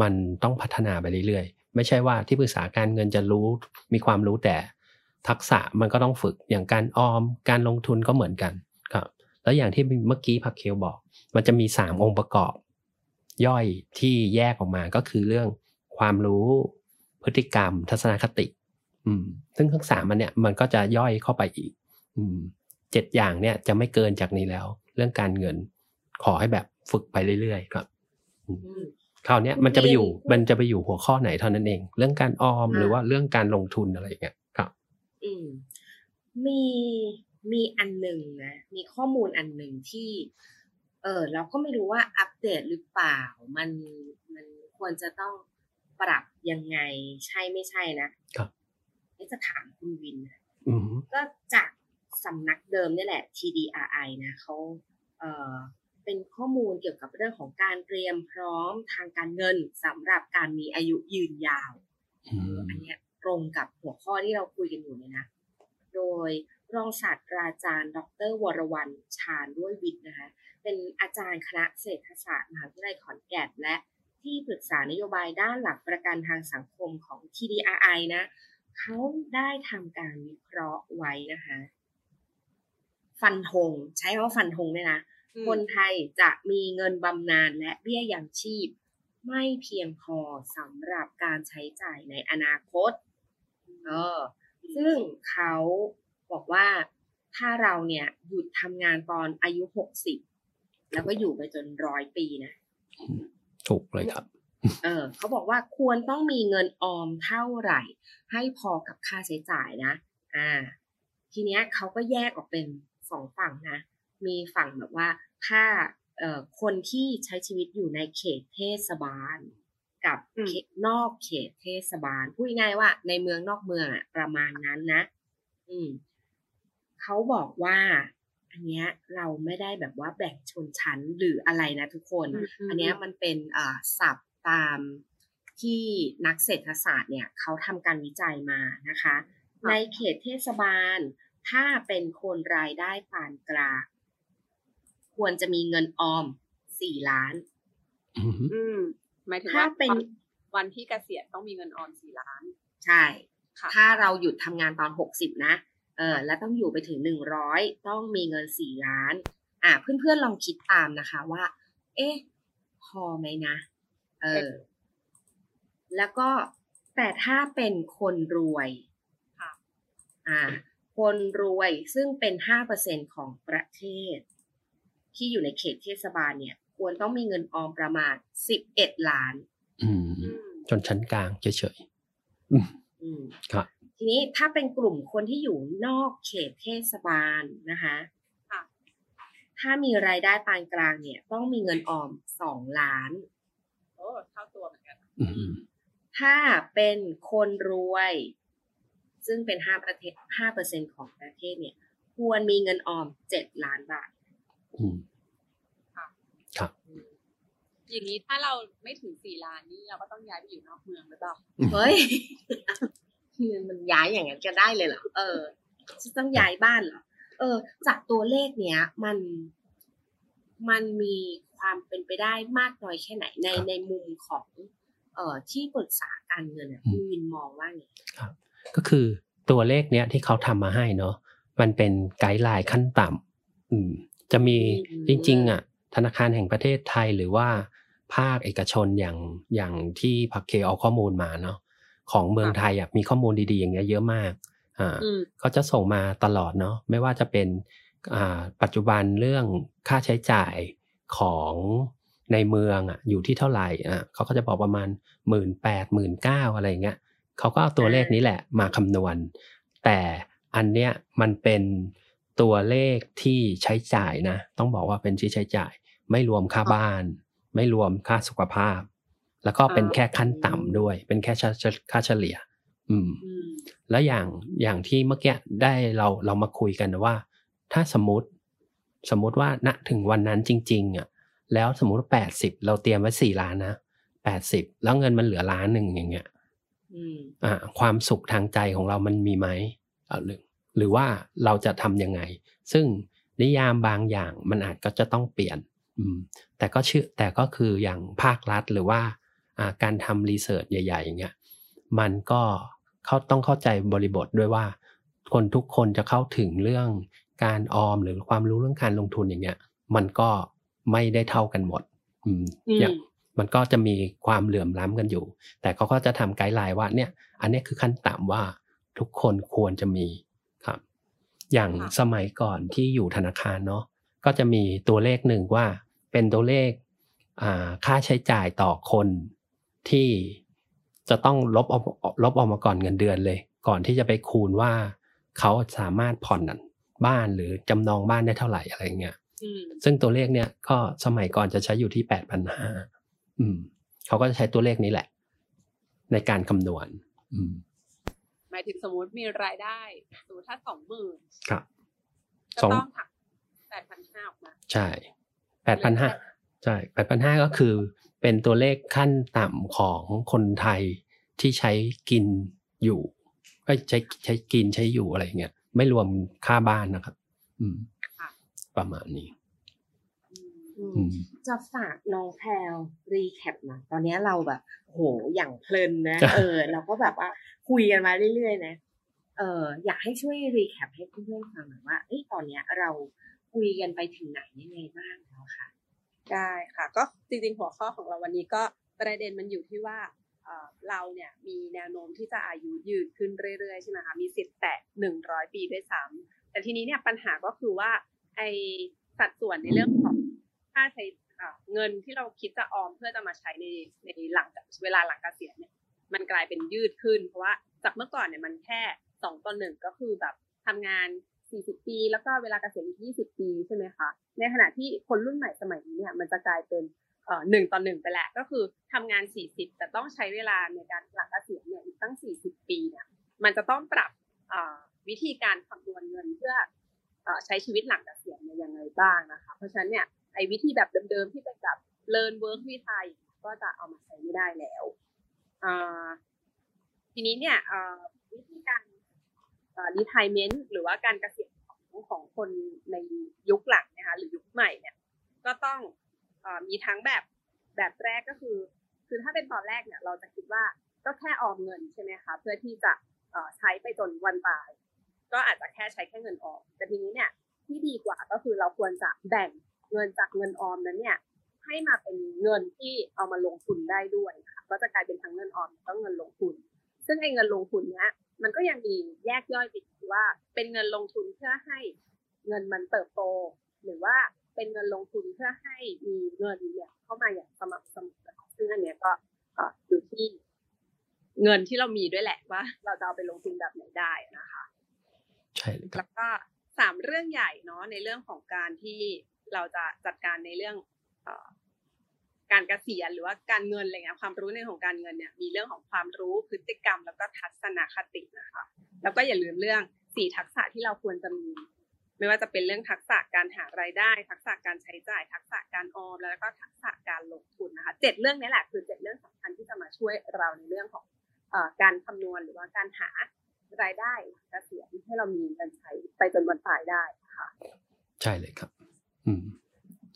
มันต้องพัฒนาไปเรื่อยๆ ไม่ใช่ว่าที่ปรึกษาการเงินจะรู้มีความรู้แต่ ทักษะมันก็ต้องฝึกอย่างการออมการลงทุนก็เหมือนกันครับ แล้วอย่างที่เมื่อกี้พักเคลบอก มันจะมีสามองค์ประกอบ ย่อยที่แยกออกมาก็คือเรื่องความรู้ พฤติกรรม ทัศนคติ อืม ซึ่งทั้งสามมันเนี่ยมันก็จะย่อยเข้าไปอีก อืมเจ็ดอย่างเนี่ยจะไม่เกินจากนี้แล้ว เรื่องการเงิน ขอให้แบบฝึกไปเรื่อยๆครับอืมคราวเนี้ยมันจะไปอยู่มันจะไปอยู่หัวข้อไหนเท่านั้นเอง เรื่องการออมอ่าหรือว่าเรื่องการลงทุนอะไรอย่างเงี้ยครับ อืมมีมีอันหนึ่งนะมีข้อมูลอันหนึ่งที่ เออเราก็ไม่รู้ว่าอัปเดตหรือเปล่า มันมันควรจะต้อง ปรับยังไงใช่ไม่ใช่นะครับนี่จะถามคุณวินนะอืมก็จากสำนักเดิมนี่แหละ TDRI นะเขาเอ่อเป็นข้อมูลเกี่ยวกับเรื่องของการเตรียมพร้อมทางการเงินสำหรับการมีอายุยืนยาวอืมอันเนี้ยตรงกับหัวข้อที่เราคุยกันอยู่เลยนะ โดยรองศาสตราจารย์ ดร วรวรรณชาญด้วยวิทย์นะคะ เป็นอาจารย์คณะเศรษฐศาสตร์มหาวิทยาลัยขอนแก่นและ ที่ปรึกษานโยบายด้านหลักประกันทางสังคมของ TDRI นะเขาได้ทำการวิเคราะห์ไว้นะคะ ฟันธงใช้คำว่าฟันธงด้วยนะอืมคนไทยจะมีเงินบำนาญและเบี้ยยังชีพ ไม่เพียงพอสำหรับการใช้จ่ายในอนาคตเออซึ่งเขาบอกว่าถ้าเราเนี่ยหยุดทำงานตอนอายุหกสิบแล้วก็อยู่ไปจนร้อยปีนะ ถูกเลยครับเออเขาบอกว่าควรต้องมีเงินออมเท่าไหร่ ให้พอกับค่าใช้จ่ายนะ อ่า ทีเนี้ยเขาก็แยกออกเป็นสองฝั่งนะ มีฝั่งแบบว่าถ้าเอ่อคนที่ใช้ชีวิตอยู่ในเขตเทศบาล กับอืมเขตนอกเขตเทศบาลพูดง่ายๆว่า ในเมืองนอกเมืองอะประมาณนั้นนะ อืมเขาบอกว่า อันเนี้ยเราไม่ได้แบบว่าแบ่งชนชั้นหรืออะไรนะทุกคนอืมอืมอันเนี้ยมันเป็นอ่าศัพท์ตามที่นักเศรษฐศาสตร์เนี่ยเขาทำการวิจัยมานะคะ ในเขตเทศบาล ถ้าเป็นคนรายได้ปานกลางควรจะมีเงินออมสี่ล้าน อืมอืมหมายถึงถ้าว่าเป็นวันที่เกษียณต้องมีเงินออมสี่ล้าน ใช่ค่ะถ้าเราหยุดทำงานตอนหกสิบนะ เออแล้วต้องอยู่ไปถึงหนึ่งร้อยต้องมีเงินสี่ล้าน อะเพื่อนๆลองคิดตามนะคะว่า เอ๊ะพอไหมนะเออแล้วก็แต่ถ้าเป็นคนรวยค่ะอ่าคนรวยซึ่งเป็นห้าเปอร์เซ็นของประเทศ ที่อยู่ในเขตเทศบาลเนี่ย ควรต้องมีเงินออมประมาณสิบเอ็ดล้านอืมอืมจนชั้นกลางเฉยๆอืมอืมครับ ทีนี้ถ้าเป็นกลุ่มคนที่อยู่นอกเขตเทศบาลนะคะค่ะถ้ามีรายได้ปานกลางเนี่ย ต้องมีเงินออมสองล้านโอ้เท่าตัวเหมือนกันอืมถ้าเป็นคนรวย ซึ่งเป็นห้าประเทศห้าเปอร์เซ็นของประเทศเนี่ย ควรมีเงินออมเจ็ดล้านบาทอืมอย่างนี้ถ้าเราไม่ถึงสี่ล้านนี่เราก็ต้องย้ายไปอยู่นอกเมืองหรือเปล่าเฮ้ย มันย้ายอย่างนั้นจะได้เลยเหรอเออจะต้องย้ายบ้านเหรอเออ จากตัวเลขเนี้ย มันมันมีความเป็นไปได้มากน้อยแค่ไหนในครับในมุมของ เอ่อที่ปรึกษาการเงินอะอืมคุณวินมองว่าไงก็คือตัวเลขเนี้ยที่เขาทำมาให้เนาะมันเป็นไกด์ไลน์ขั้นต่ำอืม จะมีอืมจริง ๆ อะ ธนาคารแห่งประเทศไทยหรือว่าภาคเอกชนอย่างอย่างที่พักเคเอาข้อมูลมาเนาะ ของเมืองไทยอะมีข้อมูลดีๆอย่างเงี้ยเยอะมากอ่าอืมก็จะส่งมาตลอดเนาะไม่ว่าจะเป็นอ่าปัจจุบันเรื่องค่าใช้จ่ายของในเมืองอะอยู่ที่เท่าไหร่อะเขาก็จะบอกประมาณหมื่นแปดหมื่นเก้าอะไรเงี้ยเขาก็เอาตัวเลขนี้แหละมาคำนวณ แต่อันเนี้ยมันเป็นตัวเลขที่ใช้จ่ายนะ ต้องบอกว่าเป็นที่ใช้จ่าย ไม่รวมค่าบ้าน ไม่รวมค่าสุขภาพ แล้วก็เป็นแค่ขั้นต่ำด้วย เป็นแค่ค่าเฉลี่ยอืมอืม แล้วอย่างอย่างที่เมื่อกี้ได้เราเรามาคุยกันนะว่า ถ้าสมมติ สมมุติว่าณถึงวันนั้นจริง ๆอะแล้วสมมุติแปดสิบเราเตรียมไว้สี่ล้านนะแปดสิบแล้วเงินมันเหลือล้านหนึ่งอย่างเงี้ยอืมอ่า ความสุขทางใจของเรามันมีไหมอ่าหรือหรือว่าเราจะทำยังไง ซึ่งนิยามบางอย่างมันอาจก็จะต้องเปลี่ยน อืม แต่ก็ชื่อแต่ก็คืออย่างภาครัฐหรือว่าอ่า การทำรีเสิร์ชใหญ่ ๆ อย่างเงี้ยมันก็เขาต้องเข้าใจบริบทด้วยว่า คนทุกคนจะเข้าถึงเรื่องการออมหรือความรู้เรื่องการลงทุนอย่างเงี้ย มันก็ไม่ได้เท่ากันหมด อืมอืมอย่างมันก็จะมีความเหลื่อมล้ำกันอยู่ แต่เขาก็จะทำไกด์ไลน์ว่าเนี่ย อันเนี้ยคือขั้นต่ำว่าทุกคนควรจะมีครับ อย่างค่ะสมัยก่อนที่อยู่ธนาคารเนาะก็จะมีตัวเลขหนึ่งว่า เป็นตัวเลขอ่าค่าใช้จ่ายต่อคน ที่จะต้องลบออกลบออกมาก่อนเงินเดือนเลย ก่อนที่จะไปคูณว่าเขาสามารถผ่อนบ้านหรือจำนองบ้านได้เท่าไหร่อะไรเงี้ยอืมซึ่งตัวเลขเนี้ยก็สมัยก่อนจะใช้อยู่ที่แปดพันห้าอืมเขาก็จะใช้ตัวเลขนี้แหละ ในการคำนวณอืมหมายถึงสมมติมีรายได้สมมติถ้าสองหมื่นครับก็สองต้องหักแปดพันห้าออกมา ใช่แปดพันห้าใช่แปดพันห้าก็คือ เป็นตัวเลขขั้นต่ำของคนไทยที่ใช้กินอยู่ก็ใช้ใช้กินใช้อยู่อะไรอย่างเงี้ยไม่รวมค่าบ้านนะครับ อืมค่ะประมาณนี้อืมอืมอืมจะฝากน้องแพลวรีแคปหน่อยตอนเนี้ยเราแบบโหอย่างเพลินนะ เออ เราก็แบบว่าคุยกันมาเรื่อยๆนะเอออยากให้ช่วยรีแคปให้เพื่อนๆฟังหน่อยว่าเอ้ยตอนเนี้ยเราคุยกันไปถึงไหนยังไงบ้างแล้วค่ะ ได้ค่ะ ก็จริงๆหัวข้อของเราวันนี้ก็ประเด็นมันอยู่ที่ว่าเราเนี่ยมีแนวโน้มที่จะอายุยืนขึ้นเรื่อยๆใช่ไหมคะมีสิทธิ์แตะหนึ่งร้อยปีด้วยซ้ำแต่ทีนี้เนี่ยปัญหาก็คือว่าไอสัดส่วนในเรื่องของค่าใช้เงินที่เราคิดจะออมเพื่อจะมาใช้ในในหลังเวลาหลังเกษียณเนี่ยมันกลายเป็นยืดขึ้น เพราะว่าจากเมื่อก่อนเนี่ยมันแค่สองต่อหนึ่งก็คือแบบทำงาน 40 ปี แล้วก็เวลาเกษียณอีก20 ปีใช่ไหมคะในขณะที่คนรุ่นใหม่สมัยนี้เนี่ยมันจะกลายเป็นเอ่อหนึ่งต่อหนึ่งไปแล้วก็คือทำงาน 40 แต่ต้องใช้เวลาในการหลังเกษียณเนี่ยอีกตั้ง 40 ปีเนี่ยมันจะต้องปรับเอ่อวิธีการคำนวณเงินเพื่อเอ่อใช้ชีวิตหลังเกษียณเนี่ยยังไงบ้างนะคะเพราะฉะนั้นเนี่ยไอ้วิธีแบบเดิมๆที่เป็นแบบ learn work วิทยก็จะเอามาใช้ไม่ได้แล้วอ่าทีนี้เนี่ยอ่าวิธีการ อ่า retirement หรือว่าการเกษียณของของคนในยุคหลังนะคะหรือยุคใหม่เนี่ยก็ต้องอมีทั้งแบบแบบแรกก็คือ คือถ้าเป็นตอนแรกเนี่ยเราจะคิดว่าก็แค่ออมเงินใช่ไหมคะเพื่อที่จะใช้ไปจนวันตาย ก็อาจจะแค่ใช้แค่เงินออมแต่ทีนี้เนี่ยที่ดีกว่าก็คือเราควรจะแบ่งเงินจากเงินออมนั้นเนี่ยให้มาเป็นเงินที่เอามาลงทุนได้ด้วยค่ะก็จะกลายเป็นทั้งเงินออมแล้วก็เงินลงทุน ซึ่งไอ้เงินลงทุนเนี้ย มันก็ยังมีแยกย่อยไปอีกว่า เป็นเงินลงทุนเพื่อให้เงินมันเติบโต หรือว่าเป็นเงินลงทุนเพื่อให้มีเงินเนี่ยเข้ามาอย่างสม่ำเสมอซึ่งอันเนี้ยก็เอ่ออยู่ที่เงินที่เรามีด้วยแหละว่า เราจะเอาไปลงทุนแบบไหนได้นะคะ ใช่เลยครัแล้บวก็สามเรื่องใหญ่เนาะในเรื่องของการที่เราจะจัดการในเรื่องเออ การเกษียณหรือว่าการเงินอะไรเงี้ยความรู้ในของการเงินเนี่ยมีเรื่องของความรู้พฤติกรรม แล้วก็ทัศนคตินะคะแล้วก็อย่าลืมเรื่องสี่ทักษะที่เราควรจะมี ไม่ว่าจะเป็นเรื่องทักษะการหารายได้ ทักษะการใช้จ่าย ทักษะการออมแล้วก็ทักษะการลงทุนนะคะเจ็ดเรื่องนี้แหละคือเจ็ดเรื่องสำคัญที่จะมาช่วยเราในเรื่องของอการคำนวณหรือว่าการหารายได้เกษียณให้เรามีเงินใช้ไปจนวันตายได้ค่ะ ใช่เลยครับ อืม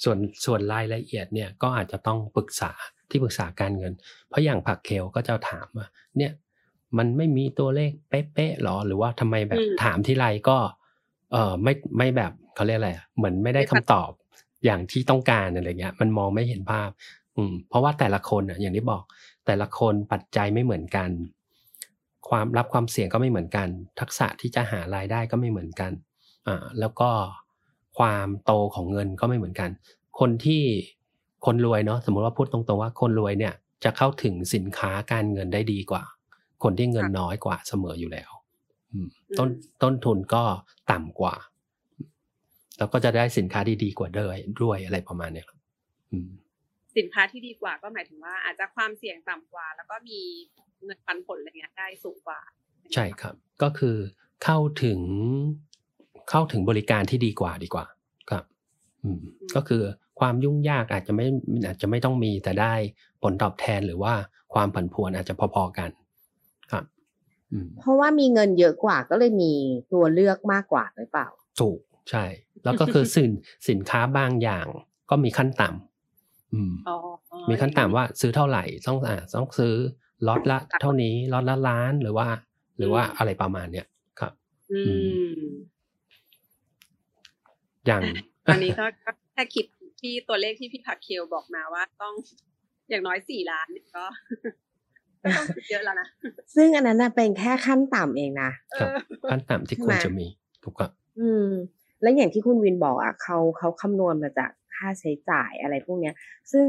ส่วนส่วนรายละเอียดเนี่ยก็อาจจะต้องปรึกษาที่ปรึกษาการเงิน เพราะอย่างผักเคลก็จะถามว่าเนี่ยมันไม่มีตัวเลขเป๊ะๆหรอ หรือว่าทำไมแบบอืมถามที่ไรก็ เออไม่ไม่แบบเขาเรียกอะไรอะเหมือนไม่ได้คำตอบอย่างที่ต้องการอะไรเงี้ย มันมองไม่เห็นภาพ อืม เพราะว่าแต่ละคนอะ อย่างที่บอก แต่ละคนปัจจัยไม่เหมือนกัน ความรับความเสี่ยงก็ไม่เหมือนกัน ทักษะที่จะหารายได้ก็ไม่เหมือนกัน อ่า แล้วก็ ความโตของเงินก็ไม่เหมือนกัน คนที่คนรวยเนาะสมมติว่าพูดตรงๆว่าคนรวยเนี่ยจะเข้าถึงสินค้าการเงินได้ดีกว่า คนที่เงินน้อยกว่าเสมออยู่แล้วอืมต้นต้นทุนก็ต่ำกว่า แล้วก็จะได้สินค้าดีๆกว่าด้วยด้วยอะไรประมาณเนี้ยครับอืมสินค้าที่ดีกว่าก็หมายถึงว่า อาจจะความเสี่ยงต่ำกว่า แล้วก็มีเงินปันผลอะไรเงี้ยได้สูงกว่า ใช่ครับ ก็คือเข้าถึง เข้าถึงบริการที่ดีกว่าดีกว่าครับอืมก็คือความยุ่งยากอาจจะไม่อาจจะไม่ต้องมีแต่ได้ผลตอบแทนหรือว่าความผันผวนอาจจะพอๆกันครับอืมเพราะว่ามีเงินเยอะกว่าก็เลยมีตัวเลือกมากกว่าหรือเปล่า ถูกใช่ แล้วก็คือสินสินค้าบางอย่างก็มีขั้นต่ำอืมอ๋ออ๋อมีขั้นต่ำว่าซื้อเท่าไหร่ต้องอ่าต้องซื้อล็อตละเท่านี้ล็อตละล้านหรือว่า หรือว่าอะไรประมาณเนี้ยครับ อืมอ ย่างตอนนี้ก็ก็แค่คิดที่ตัวเลขที่พี่ผักเคียวบอกมาว่าต้องอย่างน้อยสี่ล้านเนี่ยก็ก็ต้องคิดเยอะแล้วนะ ซึ่งอันนั้นน่ะเป็นแค่ขั้นต่ำเองนะครับเออขั้นต่ำที่ควรจะมีถูกครับอืม แล้วอย่างที่คุณวินบอกอะเขาเขาคำนวณมาจากค่าใช้จ่ายอะไรพวกเนี้ย ซึ่ง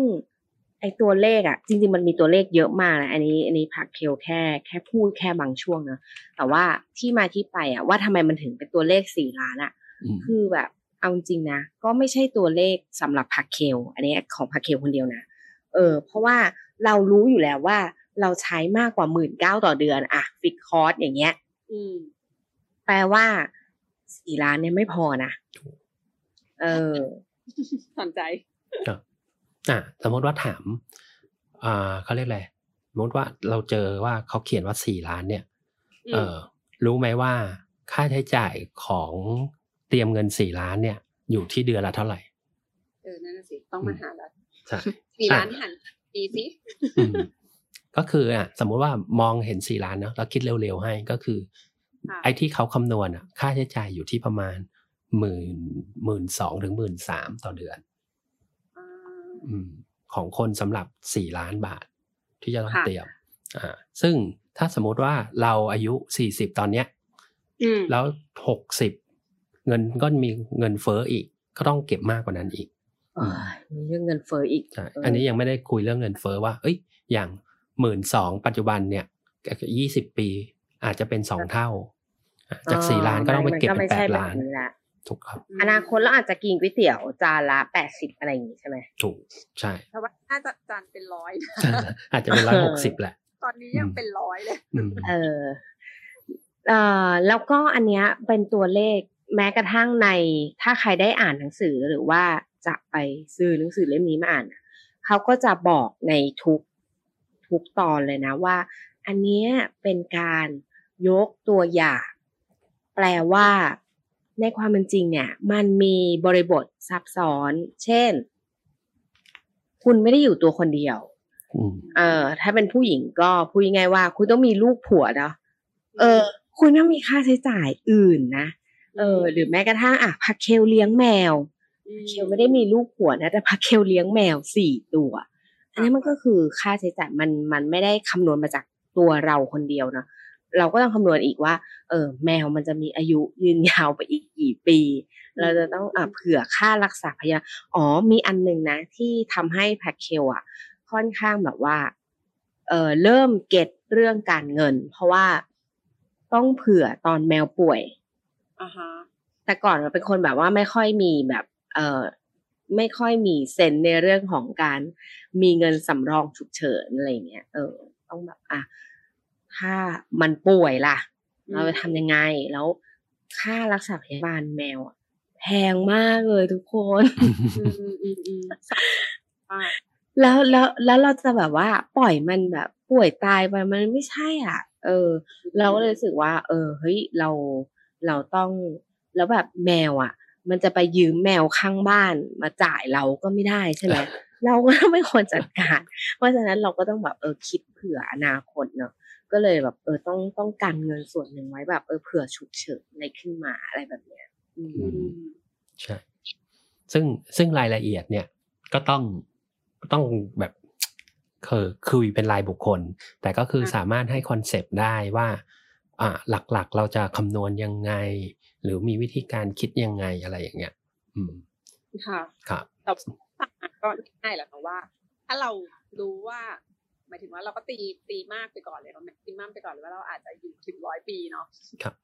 ไอตัวเลขอะ จริง ๆ มันมีตัวเลขเยอะมากนะอันนี้ อันนี้พักเคลแค่แค่พูดแค่บางช่วงนะแต่ว่าที่มาที่ไปอะว่าทำไมมันถึงเป็นตัวเลขสี่ล้านอะอืมคือแบบ เอาจริงๆนะก็ไม่ใช่ตัวเลขสำหรับพักเคลอันนี้ของพักเคลคนเดียวนะเออเพราะว่าเรารู้อยู่แล้วว่าเราใช้มากกว่าหมื่นเก้าต่อเดือนอะฟิกคอร์สอย่างเงี้ย อืมแปลว่าสี่ล้านเนี่ยไม่พอนะเออสนใจครับอ่าสมมติว่าถาม อ่าเขาเรียกอะไรสมมติว่าเราเจอว่าเขาเขียนว่าสี่ล้านเนี่ยอืมเออ รู้ไหมว่าค่าใช้จ่ายของเต รียมเงินสี่ล้านเนี่ย อยู่ที่เดือนละเท่าไหร่ เออ นั่นน่ะสิต้องมาหาแล้วใช่สี่อะล้านหันปีสิอืมก็คืออะ สมมุติว่ามองเห็นสี่ล้านเนาะแล้วคิดเร็วๆให้ก็คือค่ะไอ้ที่เขาคำนวณอะ ค่าใช้จ่ายอยู่ที่ประมาณหมื่นหมื่นสองถึงหมื่นสามต่อเดือนอ่าอืมของคนสำหรับสี่ล้านบาทที่จะต้องค่ะเตรียม อ่า ซึ่งถ้าสมมุติว่าเราอายุสี่สิบตอนเนี้ยอืมแล้วหกสิบ เงินก็มีเงินเฟ้ออีก ก็ต้องเก็บมากกว่านั้นอีกเอ้ยมีเรื่องเงินเฟ้ออีกใช่เอออัอันนี้ยังไม่ได้คุยเรื่องเงินเฟ้อว่า เอ้ย อย่างหมื่นสองปัจจุบันเนี่ยยี่สิบปีอาจจะเป็นสองเท่าอะจากสี่ล้านก็ต้องไปเก็บมัเป็นไม่แปใช่ดแบบล้านนี้ละถูกครับ อนาคตเราอาจจะกินก๋วยเตี๋ยวจานละแปดสิบอะไรอย่างงี้ใช่ไหมถูกใช่เพราะว่าน่าจะจานเป็นร้อยอาจจะเป็นร้อยหกสิบแหละ ตอนนี้ยังเป็นร้อยเลยอืมเออเอ่อแล้วก็อันเนี้ยเป็นตัวเลข แม้กระทั่งในถ้าใครได้อ่านหนังสือหรือว่าจะไปซื้อหนังสือเล่มนี้มาอ่านอะเขาก็จะบอกในทุกทุกตอนเลยนะว่า อันเนี้ยเป็นการยกตัวอย่าง แปลว่าในความเป็นจริงเนี่ย มันมีบริบทซับซ้อน เช่น คุณไม่ได้อยู่ตัวคนเดียวอืมเอ่อถ้าเป็นผู้หญิงก็พูดง่ายๆว่า คุณต้องมีลูกผัวเนาะเออ คุณต้องมีค่าใช้จ่ายอื่นนะ เออหรือแม้กระทั่งอะพักเคลเลี้ยงแมวเคลไม่ได้มีลูกผัวนะ แต่พักเคลเลี้ยงแมวสี่ตัว อันนี้มันก็คือค่าใช้จ่ายมันมันไม่ได้คำนวณมาจากตัวเราคนเดียวนะเราก็ต้องคำนวณอีกว่า เออแมวมันจะมีอายุยืนยาวไปอีกกี่ปี เราจะต้องอะเผื่อค่ารักษาพยาอ๋อมีอันหนึ่งนะ ที่ทำให้แพ็คเคลอะ ค่อนข้างแบบว่า เออเริ่มเก็ตเรื่องการเงิน เพราะว่าต้องเผื่อตอนแมวป่วย อ่าฮะแต่ก่อนเราเป็นคนแบบว่าไม่ค่อยมีแบบ เออไม่ค่อยมีเซนส์ในเรื่องของการมีเงินสำรองฉุกเฉินอะไรเงี้ยเออ ต้องแบบอะถ้ามันป่วยล่ะ เราจะทำยังไงแล้วค่ารักษาพยาบาลแมวอะแพงมากเลยทุกคนอืมอืมอืมอืมอ่าแล้วแล้วแล้วเราจะแบบว่า ปล่อยมันแบบ ป่วยตายไปมันไม่ใช่อะ เออ เราก็เลยรู้สึกว่า เออเฮ้ยเรา เราต้องแล้วแบบแมวอะ มันจะไปยืมแมวข้างบ้านมาจ่ายเราก็ไม่ได้ใช่ไหมเราก็ไม่ควรจัดการ เพราะฉะนั้นเราก็ต้องแบบเออคิดเผื่ออนาคตเนาะก็เลยแบบเออต้องต้องการเงินส่วนหนึ่งไว้แบบเออเผื่อฉุกเฉินอะไรขึ้นมาอะไรแบบเนี้ยอืมอืมใช่ซึ่งซึ่งรายละเอียดเนี่ยก็ต้องก็ต้องแบบคือคุยเป็นรายบุคคล แต่ก็คือสามารถให้คอนเซปต์ได้ว่าอ่า หลักๆ เราจะคำนวณยังไง หรือมีวิธีการคิดยังไงอะไรอย่างเงี้ย อืมค่ะครับแต่ก็ง่ายแหละแต่ว่า ถ้าเรารู้ว่า หมายถึงว่าเราก็ตีตีมากไปก่อนเลยเราแม็กซิมัมไปก่อนเลยว่าเราอาจจะอยู่ถึงร้อยปีเนาะครับ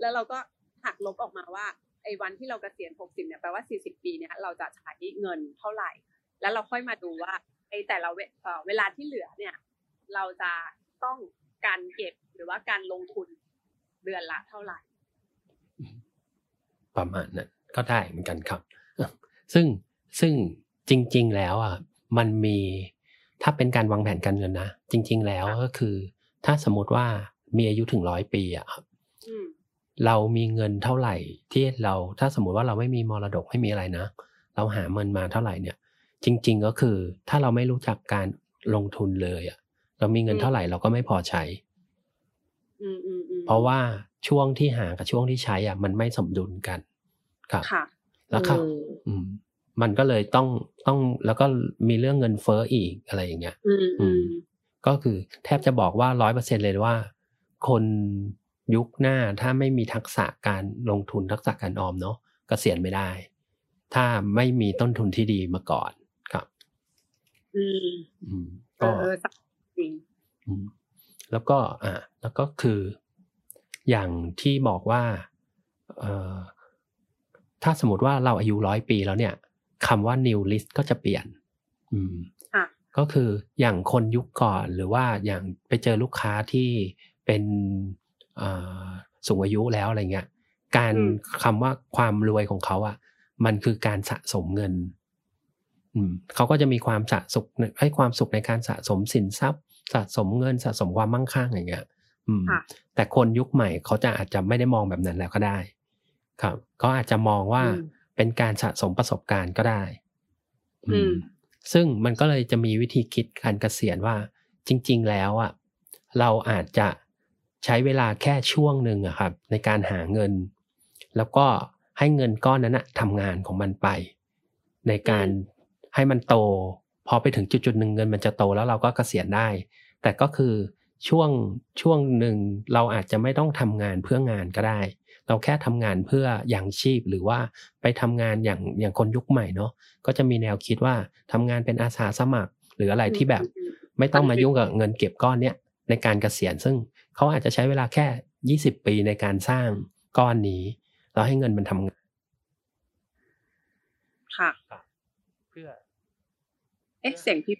แล้วเราก็หักลบออกมาว่าไอ้วันที่เราเกษียณหกสิบเนี่ยแปลว่าสี่สิบปีเนี่ยเราจะใช้เงินเท่าไหร่ แล้วเราค่อยมาดูว่าไอ้แต่ละเวเอ่อเวลาที่เหลือเนี่ย เราจะต้องการเก็บ หรือว่าการลงทุนเดือนละเท่าไหร่ ประมาณนั้นก็ได้เหมือนกันครับ ซึ่งซึ่งจริง ๆ แล้วอะมันมีถ้าเป็นการวางแผนการเงินนะจริง ๆ แล้วก็คือ ถ้าสมมติว่ามีอายุถึงร้อยปีอะครับอืมเรามีเงินเท่าไหร่ ที่เราถ้าสมมุติว่าเราไม่มีมรดกไม่มีอะไรนะเราหาเงินมาเท่าไหร่เนี่ย จริง ๆ ก็คือ ถ้าเราไม่รู้จักการลงทุนเลยอะ เรามีเงินเท่าไหร่เราก็ไม่พอใช้อืมอืมอืม เพราะว่าช่วงที่หากับช่วงที่ใช้อะมันไม่สมดุลกันครับค่ะ แล้วครับอืมอืม มันก็เลยต้องต้องแล้วก็มีเรื่องเงินเฟ้ออีกอะไรอย่างเงี้ยอืมอืมก็คือแทบจะบอกว่าร้อยเปอร์เซ็นเลยว่า คนยุคหน้าถ้าไม่มีทักษะการลงทุนทักษะการออมเนาะกเกษียณไม่ได้ ถ้าไม่มีต้นทุนที่ดีมาก่อนครับ อืมอืมเอก็อเออจริงอืม แล้วก็อ่าแล้วก็คืออย่างที่บอกว่าเอ่อถ้าสมมติว่าเราอายุร้อยปีแล้วเนี่ยคำว่า new list ก็จะเปลี่ยน อืมค่ะก็คืออย่างคนยุคก่อนหรือว่าอย่างไปเจอลูกค้าที่เป็นเอ่อสูงอายุแล้วอะไรเงี้ย การอืมคำว่าความรวยของเขาอะ่ะ มันคือการสะสมเงินอืมเขาก็จะมีความสะสุขให้ความสุขในการสะสมสินทรัพย์ สะสมเงินสะสมความมั่งคั่งอย่างเงี้ย อืมค่ะแต่คนยุคใหม่เขาจะอาจจะไม่ได้มองแบบนั้นแล้วก็ได้ ครับก็อาจจะมองว่าอืมเป็นการสะสมประสบการณ์ก็ได้ อืม ซึ่งมันก็เลยจะมีวิธีคิดการเกษียณว่า จริง ๆ แล้วอะเราอาจจะใช้เวลาแค่ช่วงหนึ่งอะครับ ในการหาเงิน แล้วก็ให้เงินก้อนนั้นอะทำงานของมันไป ในการให้มันโต พอไปถึงจุดๆหนึ่งเงินมันจะโตแล้วเราก็เกษียณได้ แต่ก็คือช่วงช่วงหนึ่งเราอาจจะไม่ต้องทำงานเพื่องานก็ได้ เราแค่ทำงานเพื่ออย่างชีพหรือว่าไปทำงานอย่างอย่างคนยุคใหม่เนาะก็จะมีแนวคิดว่าทำงานเป็นอาสาสมัคร หรืออะไรที่แบบอืมไม่ต้องมายุ่งกับเงินเก็บก้อนเนี้ยในการเกษียณซึ่งเขาอาจจะใช้เวลาแค่ยี่สิบปีในการสร้างก้อนนี้แล้วให้เงินมันทำงานค่ะเพื่อเอ๊ะเสียงพี่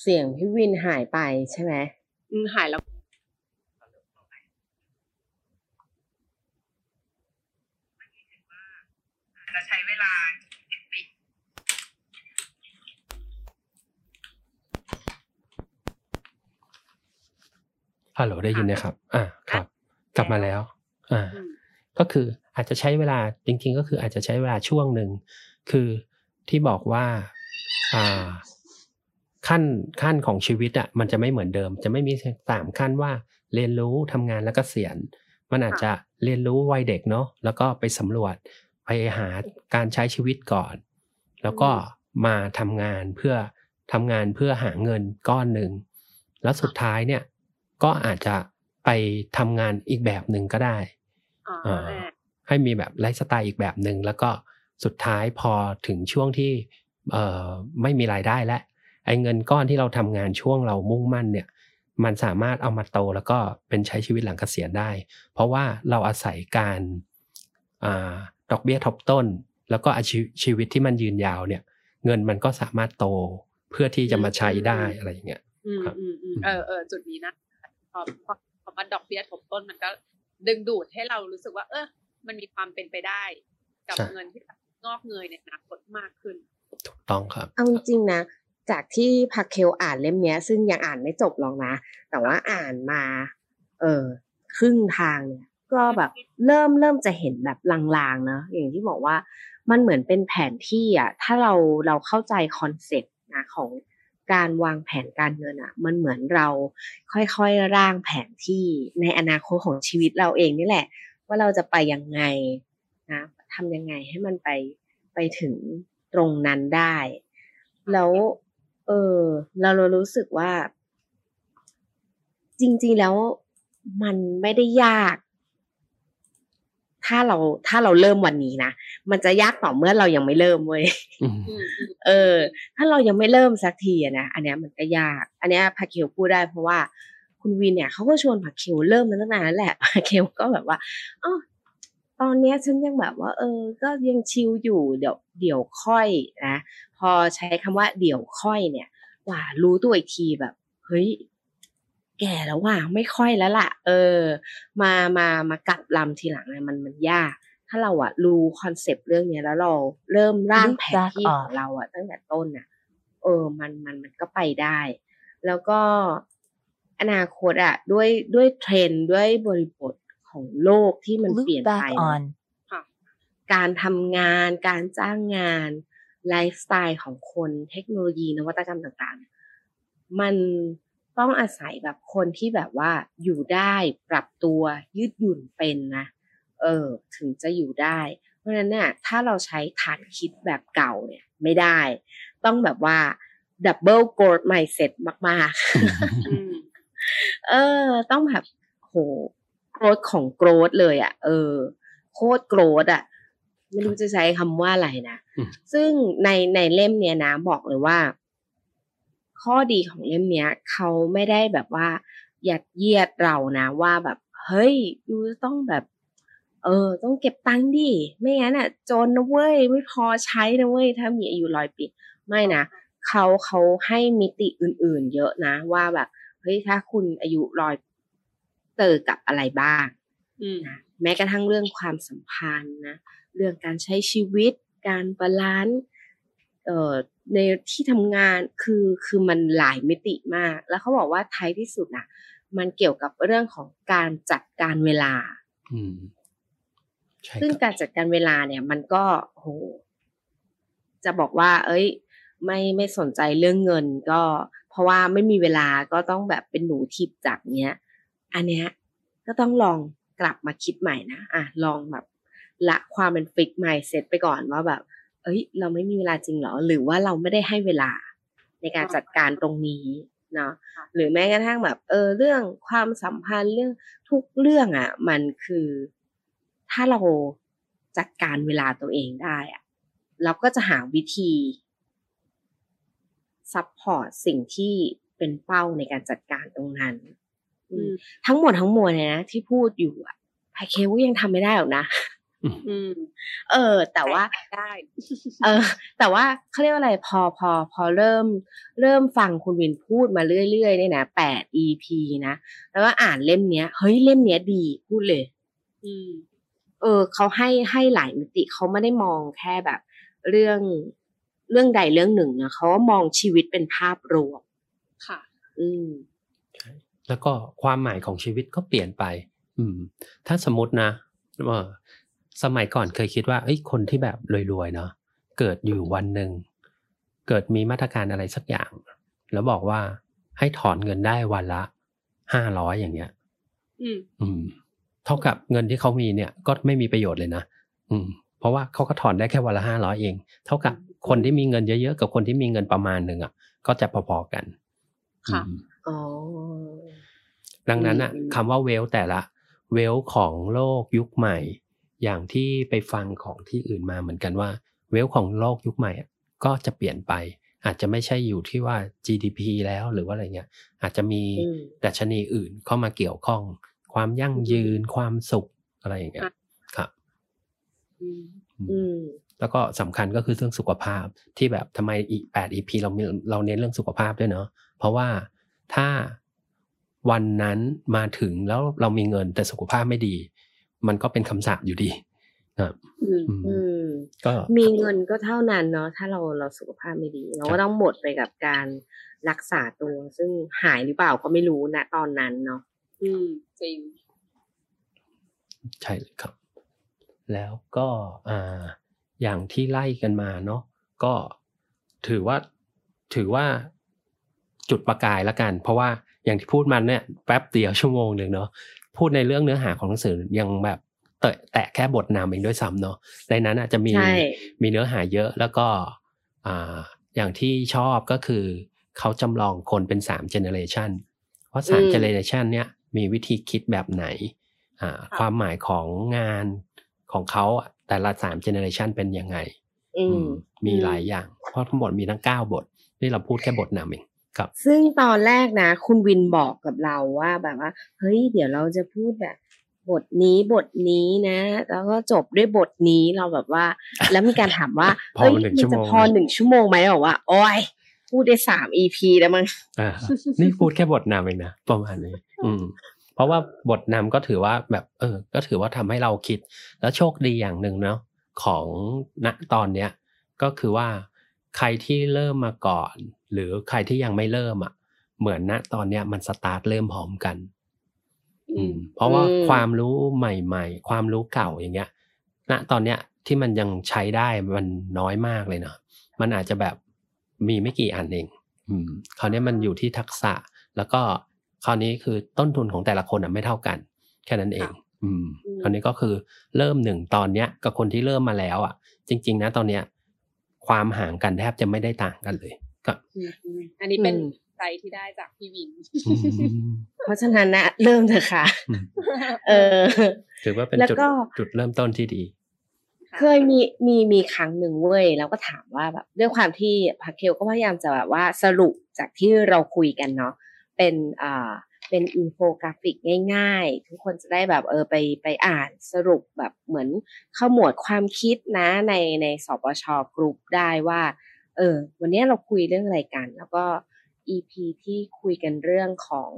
เสียงพี่วินหายไปใช่ไหมอืมหายแล้ว จะใช้เวลาฮัลโหลได้ยินนะครับ อ่า ครับ กลับมาแล้ว อ่า ก็คือ อาจจะใช้เวลาจริงๆ ก็คืออาจจะใช้เวลาช่วงหนึ่ง คือที่บอกว่าอ่าขั้นขั้นของชีวิตอะมันจะไม่เหมือนเดิม จะไม่มีสามขั้นว่าเรียนรู้ทำงานแล้วก็เสียณมันอาจจะเรียนรู้วัยเด็กเนาะแล้วก็ไปสำรวจไปหาการใช้ชีวิตก่อน แล้วก็มาทำงานเพื่อทำงานเพื่อหาเงินก้อนหนึ่งแล้วสุดท้ายเนี่ยก็อาจจะไปทำงานอีกแบบหนึ่งก็ได้อ๋ออ่าอ่า ให้มีแบบไลฟ์สไตล์อีกแบบหนึ่งแล้วก็สุดท้ายพอถึงช่วงที่เอ่อไม่มีรายได้แล้วไอ้เงินก้อนที่เราทำงานช่วงเรามุ่งมั่นเนี่ย มันสามารถเอามาโตแล้วก็เป็นใช้ชีวิตหลังเกษียณได้ เพราะว่าเราอาศัยการอ่าดอกเบี้ยทบต้น แล้วก็อาชีชีวิตที่มันยืนยาวเนี่ย เงินมันก็สามารถโตเพื่อที่จะมาใช้ได้อะไรอย่างเงี้ยอืมครับอืมอืมเออเออจุดนี้นะพอพอพอมาดอกเบี้ยทบต้นมันก็ดึงดูดให้เรารู้สึกว่า เออ มันมีความเป็นไปได้ กับใช่เงินที่งอกเงยในอนาคตมากขึ้น ถูกต้องครับ เอาจริงๆนะ จากที่พักเคลอ่านเล่มเนี้ยซึ่งยังอ่านไม่จบหรอกนะ แต่ว่าอ่านมา เออครึ่งทางเนี่ยก็แบบเริ่มเริ่มจะเห็นแบบลางๆเนอะอย่างที่บอกว่ามันเหมือนเป็นแผนที่อะถ้าเราเราเข้าใจ concept นะของการวางแผนการเงินอะ มันเหมือนเราค่อยๆร่างแผนที่ในอนาคตของชีวิตเราเองนี่แหละ ว่าเราจะไปยังไงนะทำยังไงให้มันไปไปถึงตรงนั้นได้ แล้ว เออเราเรารู้สึกว่า จริง ๆแล้วมันไม่ได้ยาก ถ้าเราถ้าเราเริ่มวันนี้นะมันจะยากต่อเมื่อเรายังไม่เริ่มเว้ยอืมอืมอืมเออ ถ้าเรายังไม่เริ่มสักทีอะนะอันเนี้ยมันก็ยาก อันเนี้ยพาเคลพูดได้เพราะว่า คุณวินเนี่ยเขาก็ชวนพาเคลเริ่มมาตั้งนานแล้วแหละพาเคลก็แบบว่าอ๋อตอนเนี้ยฉันยังแบบว่า เออ ก็ยังชิลอยู่เดี๋ยวเดี๋ยวค่อยนะพอใช้คำว่าเดี๋ยวค่อยเนี่ยว่ารู้ตัวอีกทีแบบ เฮ้ยแก่แล้วว่ะไม่ค่อยแล้วล่ะ เออ มามามากัดลำทีหลังเนี่ยมันมันยาก ถ้าเราอะรู้ concept เรื่องเนี้ยแล้วเราเริ่มร่างแผนที่ของเราอะตั้งแต่ต้นอะเออ มันมันมันก็ไปได้ แล้วก็ อนาคตอะด้วยด้วยเทรนด์ด้วยบริบทของโลกที่มันเปลี่ย Loop นไป back เนอะ on. การทำงานการจ้างงานไลฟ์สไตล์ของคนเทคโนโลยีนวัตกรรมต่างๆ มันต้องอาศัยแบบคนที่แบบว่าอยู่ได้ปรับตัวยืดหยุ่นเป็นนะเออถึงจะอยู่ได้ เพราะฉะนั้นเนี่ยถ้าเราใช้ฐานคิดแบบเก่าเนี่ยไม่ได้ ต้องแบบว่า double growth mindset มากๆอืมเออ ต้องแบบโหโกรธของโกรธเลยอะ่ะ เออ โคตรโกรธอะ่ะไม่รู้จะใช้คำว่าอะไรนะอืมซึ่งในในเล่มเนี้ยนะบอกเลยว่า ข้อดีของเล่มเนี้ยเขาไม่ได้แบบว่ายัดเยียดเรานะว่าแบบเฮ้ยยูจะต้องแบบ เออ ต้องเก็บตังค์ดิไม่งั้นอะจนนะเว้ยไม่พอใช้นะเว้ยถ้ามีอายุร้อยปี ไม่นะเขาเขาให้มิติอื่น ๆ เยอะนะว่าแบบ เฮ้ยถ้าคุณอายุร้อยเจอกับอะไรบ้างอืมนะแม้กระทั่งเรื่องความสัมพันธ์นะเรื่องการใช้ชีวิต การ balance เอ่อในที่ทำงานคือคือมันหลายมิติมาก แล้วเขาบอกว่าท้ายที่สุดนะมันเกี่ยวกับเรื่องของการจัดการเวลาอืมใช่ซึ่งครับการจัดการเวลาเนี่ย มันก็โหจะบอกว่า เอ้ย ไม่ไม่สนใจเรื่องเงินก็ เพราะว่าไม่มีเวลาก็ต้องแบบเป็นหนูทิพจากเนี้ย อันเนี้ยก็ต้องลองกลับมาคิดใหม่นะอะลองแบบละความเป็นฟิกใหม่เซตไปก่อนว่าแบบ เอ้ย เราไม่มีเวลาจริงหรอ หรือว่าเราไม่ได้ให้เวลาในการจัดการตรงนี้เนาะหรือแม้กระทั่งแบบ เออเรื่องความสัมพันธ์เรื่องทุกเรื่องอะ่ะ มันคือ ถ้าเราจัดการเวลาตัวเองได้อะ เราก็จะหาวิธี support สิ่งที่เป็นเป้าในการจัดการตรงนั้นอืมทั้งหมดทั้งมวลเนี่ยนะที่พูดอยู่อะไพเคลยังทำไม่ได้หรอกนะอืมเออ แต่ว่าได้เออ แต่ว่าเขาเรียกว่าอะไรพอพอ พอเริ่ม เริ่มฟังคุณวินพูดมาเรื่อยๆเนี่ยนะแปด EP นะแล้วก็อ่านเล่มเนี้ยเฮ้ยเล่มเนี้ยดีพูดเลย อืม เออเขาให้ให้หลายมิติเขาไม่ได้มองแค่แบบ เรื่อง เรื่องใดเรื่องหนึ่งนะเขามองชีวิตเป็นภาพรวมค่ะ อืมแล้วก็ความหมายของชีวิตก็เปลี่ยนไป อืม ถ้าสมมตินะว่าสมัยก่อนเคยคิดว่าเอ้ยคนที่แบบรวยๆเนาะเกิดอยู่วันหนึ่งเกิดมีมาตรการอะไรสักอย่าง แล้วบอกว่าให้ถอนเงินได้วันละห้าร้อยอย่างเงี้ย อืม อืม เท่ากับเงินที่เขามีเนี่ย ก็ไม่มีประโยชน์เลยนะอืม เพราะว่าเขาก็ถอนได้แค่วันละห้าร้อยเอง เท่ากับ คนที่มีเงินเยอะๆกับคนที่มีเงินประมาณหนึ่งอะก็จะพอๆกัน ค่ะอืมอ๋อดังนั้นอะอืมคำว่าเวลแต่ละเวลของโลกยุคใหม่ อย่างที่ไปฟังของที่อื่นมาเหมือนกันว่า เวลของโลกยุคใหม่อะก็จะเปลี่ยนไป อาจจะไม่ใช่อยู่ที่ว่า GDP แล้วหรือว่าอะไรเงี้ย อาจจะมีอืมดัชนีอื่นเข้ามาเกี่ยวข้อง ความยั่งยืนความสุขอะไรอย่างเงี้ยครับ อืมอืม แล้วก็สำคัญก็คือเรื่องสุขภาพที่แบบทำไมอีกแปด EP เรามีเราเน้นเรื่องสุขภาพด้วยเนาะเพราะว่าถ้าวันนั้นมาถึงแล้วเรามีเงินแต่สุขภาพไม่ดี มันก็เป็นคำสาปอยู่ดีครับอืมอืมอืมก็มีเงินก็เท่านั้นเนาะถ้าเราเราสุขภาพไม่ดี เราครัก็บต้องหมดไปกับการรักษาตัว ซึ่งหายหรือเปล่าก็ไม่รู้นะตอนนั้นเนาะอืมจริง ใช่เลยครับ แล้วก็อ่า อย่างที่ไล่กันมาเนาะก็ถือว่าถือว่าจุดประกายละกัน เพราะว่าอย่างที่พูดมาเนี่ยแป๊บเดียวชั่วโมงหนึ่งเนาะพูดในเรื่องเนื้อหาของหนังสือยังแบบแตะแตะแค่บทนำเองด้วยซ้ำเนาะในนั้นอาจจะมีใช่มีเนื้อหาเยอะแล้วก็อ่าอย่างที่ชอบก็คือเขาจำลองคนเป็นสาม generation ว่าสาม generation เนี่ยมีวิธีคิดแบบไหนอ่าความหมายของงานของเขาอะ แต่ละสาม generation เป็นยังไงอือืมมมีหลายอย่าง เพราะทั้งหมดมีทั้งเก้าบท นี่เราพูดแค่บทนำเองครับ ซึ่งตอนแรกนะ คุณวินบอกกับเราว่าแบบว่า เฮ้ย เดี๋ยวเราจะพูดแบบบทนี้บทนี้นะ แล้วก็จบด้วยบทนี้เราแบบว่า แล้วมีการถามว่าพอเฮ้ยหนึ่งมัชั่วโมจะงพอหนึ่งชั่วโมงไหมบอกว่า โอ้ยพูดได้สามอีพีแล้วมั้งอ่านี่พูดแค่บทนำเองนะประมาณนี้อืม เพราะว่าบทนำก็ถือว่าแบบเออ ก็ถือว่าทำให้เราคิด แล้วโชคดีอย่างหนึ่งเนาะของณตอนเนี้ยก็คือว่าใครที่เริ่มมาก่อน หรือใครที่ยังไม่เริ่มอะ เหมือนณตอนเนี้ยมันสตาร์ทเริ่มพร้อมกัน อืม เพราะว่าความรู้ใหม่ ๆ ความรู้เก่าอย่างเงี้ย ณตอนเนี้ยที่มันยังใช้ได้มันน้อยมากเลยเนาะมันอาจจะแบบมีไม่กี่อันเอง อืมคราวนี้มันอยู่ที่ทักษะแล้วก็ คราวนี้คือต้นทุนของแต่ละคนอะไม่เท่ากัน แค่นั้นเองอืมอืมคราวนี้ก็คือเริ่มหนึ่งตอนเนี้ยกับคนที่เริ่มมาแล้วอะ จริง ๆ นะตอนเนี้ย ความห่างกันแทบจะไม่ได้ต่างกันเลยก็อืมอืมอันนี้เป็นอืมใจที่ได้จากพี่วินอืมเพราะฉะนั้นนะเริ่มเถอะค่ะอืมเออ ถือว่าเป็นแล้วจุดก็จุดเริ่มต้นที่ดี เคยมีมีมีครั้งหนึ่งเว้ยแล้วก็ถามว่าแบบด้วยความที่พักเคลก็พยายามจะแบบว่าสรุปจากที่เราคุยกันเนาะ เป็นอ่าเป็นอินโฟกราฟิกง่าย ๆ ทุกคนจะได้แบบเออไปไปอ่านสรุปแบบเหมือนขมวดความคิดนะในในสปชกรุ๊ปได้ว่า เออ วันนี้เราคุยเรื่องอะไรกัน แล้วก็ EP ที่คุยกันเรื่องของ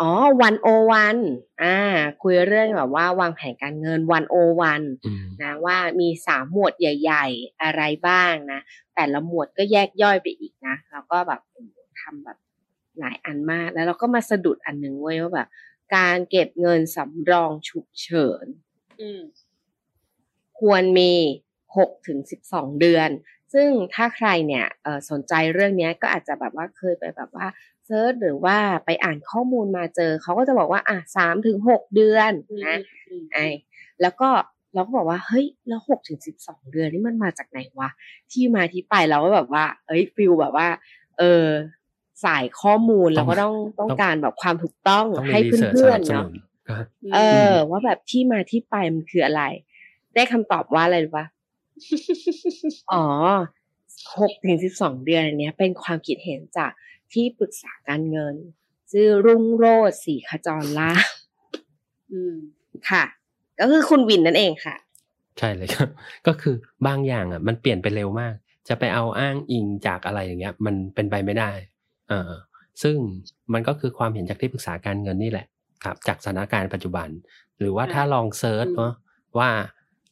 อ่าอ๋อ one o one อ่า คุยเรื่องแบบว่าวางแผนการเงิน one o one อืมนะว่ามีสามหมวดใหญ่ ๆ อะไรบ้างนะ แต่ละหมวดก็แยกย่อยไปอีกนะแล้วก็แบบทำแบบหลายอันมาก แล้วเราก็มาสะดุดอันหนึ่งเว้ยว่าแบบการเก็บเงินสำรองฉุกเฉินอืมควรมีหกถึงสิบสองเดือน ซึ่งถ้าใครเนี่ยเอ่อสนใจเรื่องเนี้ยก็อาจจะแบบว่าเคยไปแบบว่า เซิร์ชหรือว่าไปอ่านข้อมูลมาเจอ เขาก็จะบอกว่าอะสามถึงหกเดือนอืมนะอืมไอแล้วก็เราก็บอกว่าเฮ้ยแล้วหกถึงสิบสองเดือนนี่มันมาจากไหนวะที่มาที่ไปเราก็แบบว่า เอ้ย feel แบบว่า เออสายข้อมูลเราก็ต้องต้องการแบบความถูกต้องต้องมีให้ research เพื่อสนับสนุเนาะครับเออ ว่าแบบที่มาที่ไปมันคืออะไร ได้คำตอบว่าอะไรรู้ปะอ๋อหกถึงสิบสองเดือนอันเนี้ยเป็นความคิดเห็นจาก ที่ปรึกษาการเงิน ชื่อรุ่งโรจน์ศรีขจรล่าภอืมค่ะ ก็คือคุณวินนั่นเองค่ะ ใช่เลยครับ ก็คือบางอย่างอะ มันเปลี่ยนไปเร็วมาก จะไปเอาอ้างอิงจากอะไรอย่างเงี้ย มันเป็นไปไม่ได้เออซึ่งมันก็คือความเห็นจากที่ปรึกษาการเงินนี่แหละครับ จากสถานการณ์ปัจจุบัน หรือว่าถ้าลองเซิร์ชอืมเนาะว่า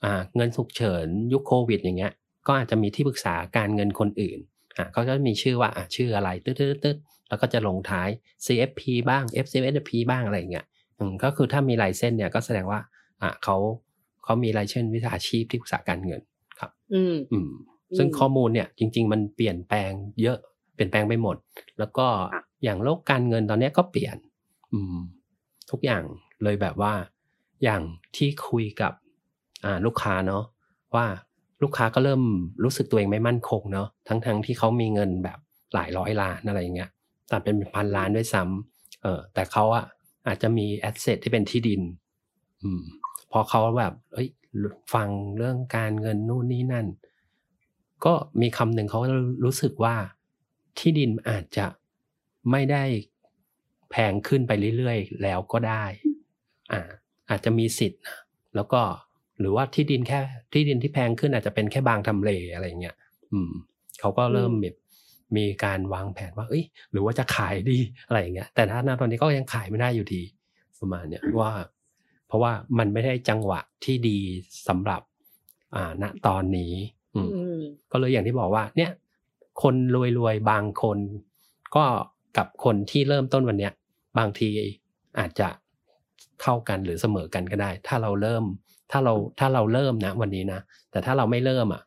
อ่าเงินฉุกเฉินยุคโควิด อย่างเงี้ย ก็อาจจะมีที่ปรึกษาการเงินคนอื่นอะ เขาก็มีชื่อว่าอะชื่ออะไรตึ๊ดตึ๊ดตึ๊ดแล้วก็จะลงท้าย CFP บ้าง FCFP บ้างอะไรอย่างเงี้ยอืมก็คือถ้ามีลายเส้นเนี่ยก็แสดงว่าอะเขาเขามีลายเส้นวิชาชีพที่ปรึกษาการเงินครับ อืมอืมซึ่งอืมข้อมูลเนี่ยจริง ๆ มันเปลี่ยนแปลงเยอะเปลี่ยนแปลงไปหมด แล้วก็ค่ะอย่างโลกการเงินตอนเนี้ยก็เปลี่ยน อืม ทุกอย่างเลยแบบว่า อย่างที่คุยกับ อ่าลูกค้าเนาะว่า ลูกค้าก็เริ่มรู้สึกตัวเองไม่มั่นคงเนาะทั้งๆทที่เขามีเงินแบบหลายร้อยล้านอะไรอย่างเงี้ยแต่เป็นพันล้านด้วยซ้ำเออแต่เขาอะอาจจะมีแอสเซทที่เป็นที่ดิน อืม พอเขาแบบเอ้ยฟังเรื่องการเงินนู่นนี่นั่น ก็มีคำหนึ่งเขารู้สึกว่าที่ดินอาจจะไม่ได้แพงขึ้นไปเรื่อยๆ แล้วก็ได้ อ่า อาจจะมีสิทธิ์นะแล้วก็ หรือว่าที่ดินแค่ที่ดินที่แพงขึ้นอาจจะเป็นแค่บางทำเลอะไรเงี้ยอืมเขาก็เริ่มแบบมีการวางแผนว่าเอ้ย หรือว่าจะขายดีอะไรอย่างเงี้ยแต่ถ้าณตอนนี้ก็ยังขายไม่ได้อยู่ดีประมาณเนี้ยว่า เพราะว่ามันไม่ได้จังหวะที่ดีสำหรับ อ่าณตอนนี้อืมอืมก็เลยอย่างที่บอกว่า เนี่ย คนรวยๆบางคน ก็กับคนที่เริ่มต้นวันเนี้ย บางทีอาจจะเท่ากันหรือเสมอกันก็ได้ ถ้าเราเริ่ม ถ้าเราถ้าเราเริ่มนะวันนี้นะ แต่ถ้าเราไม่เริ่มอะ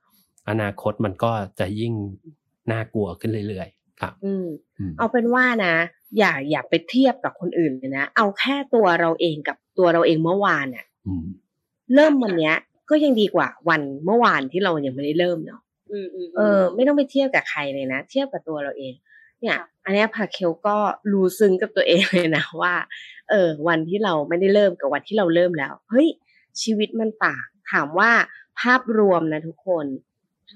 อนาคตมันก็จะยิ่งน่ากลัวขึ้นเรื่อยๆ ครับ อืมอืมเอาเป็นว่านะ อย่าอย่าไปเทียบกับคนอื่นเลยนะ เอาแค่ตัวเราเองกับตัวเราเองเมื่อวานอะอืมเริ่มวันเนี้ย ก็ยังดีกว่าวันเมื่อวานที่เรายังไม่ได้เริ่มเนาะอืมอืมเออ ไม่ต้องไปเทียบกับใครเลยนะ เทียบกับตัวเราเอง เนี่ยค่ะอันเนี้ยพาเคลก็รู้ซึ้งกับตัวเองเลยนะว่า เออ วันที่เราไม่ได้เริ่มกับวันที่เราเริ่มแล้ว เฮ้ย ชีวิตมันต่างถามว่าภาพรวมนะทุกคน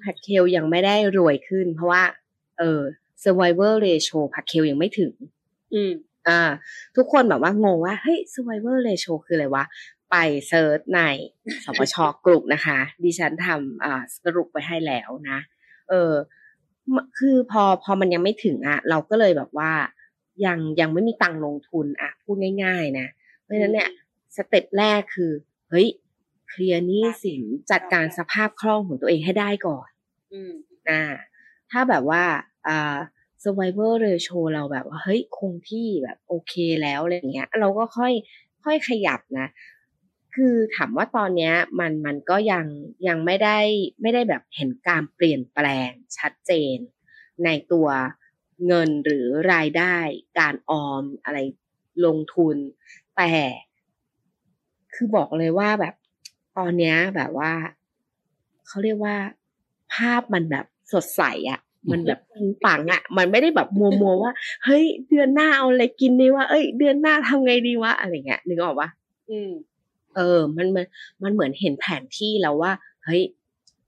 พาเคลยังไม่ได้รวยขึ้น เพราะว่า เออ survivor ratio พาเคลยังไม่ถึง อืมอ่า ทุกคนแบบว่างงว่า เฮ้ย survivor ratio คืออะไรวะ ไปเซิร์ชในสปชกลุ่มนะคะ ดิฉันทำอ่าสรุปไว้ให้แล้วนะ เออมคือพอพอมันยังไม่ถึงอะ เราก็เลยแบบว่า ยังยังไม่มีตังค์ลงทุน อะ พูดง่าย ๆ นะ เพราะฉะนั้นเนี่ยสเต็ปแรกคือ เฮ้ยเคลียร์หนี้สินจัดการสภาพคล่องของตัวเองให้ได้ก่อนอืมอ่าถ้าแบบว่าอ่า survivor ratio เราแบบว่าเฮ้ยคงที่แบบโอเคแล้วอะไรอย่างเงี้ย เราก็ค่อยค่อยขยับนะ คือถามว่าตอนเนี้ยมันมันก็ยังยังไม่ได้ไม่ได้แบบเห็นการเปลี่ยนแปลงชัดเจน ในตัวเงินหรือรายได้ การออมอะไรลงทุน แต่ คือบอกเลยว่าแบบตอนเนี้ยแบบว่าเขาเรียกว่า ภาพมันแบบสดใสอะ่ะ มันแบบปิ๊งปังอะ่ะ มันไม่ได้แบบมัวมัวๆว่า เฮ้ย เดือนหน้าเอาอะไรกินดีวะเอ้ย เดือนหน้าทำไงดีวะอะไรเงี้ยนึกออกปะอืม เออ มันมันมันเหมือนเห็นแผนที่แล้วว่า เฮ้ย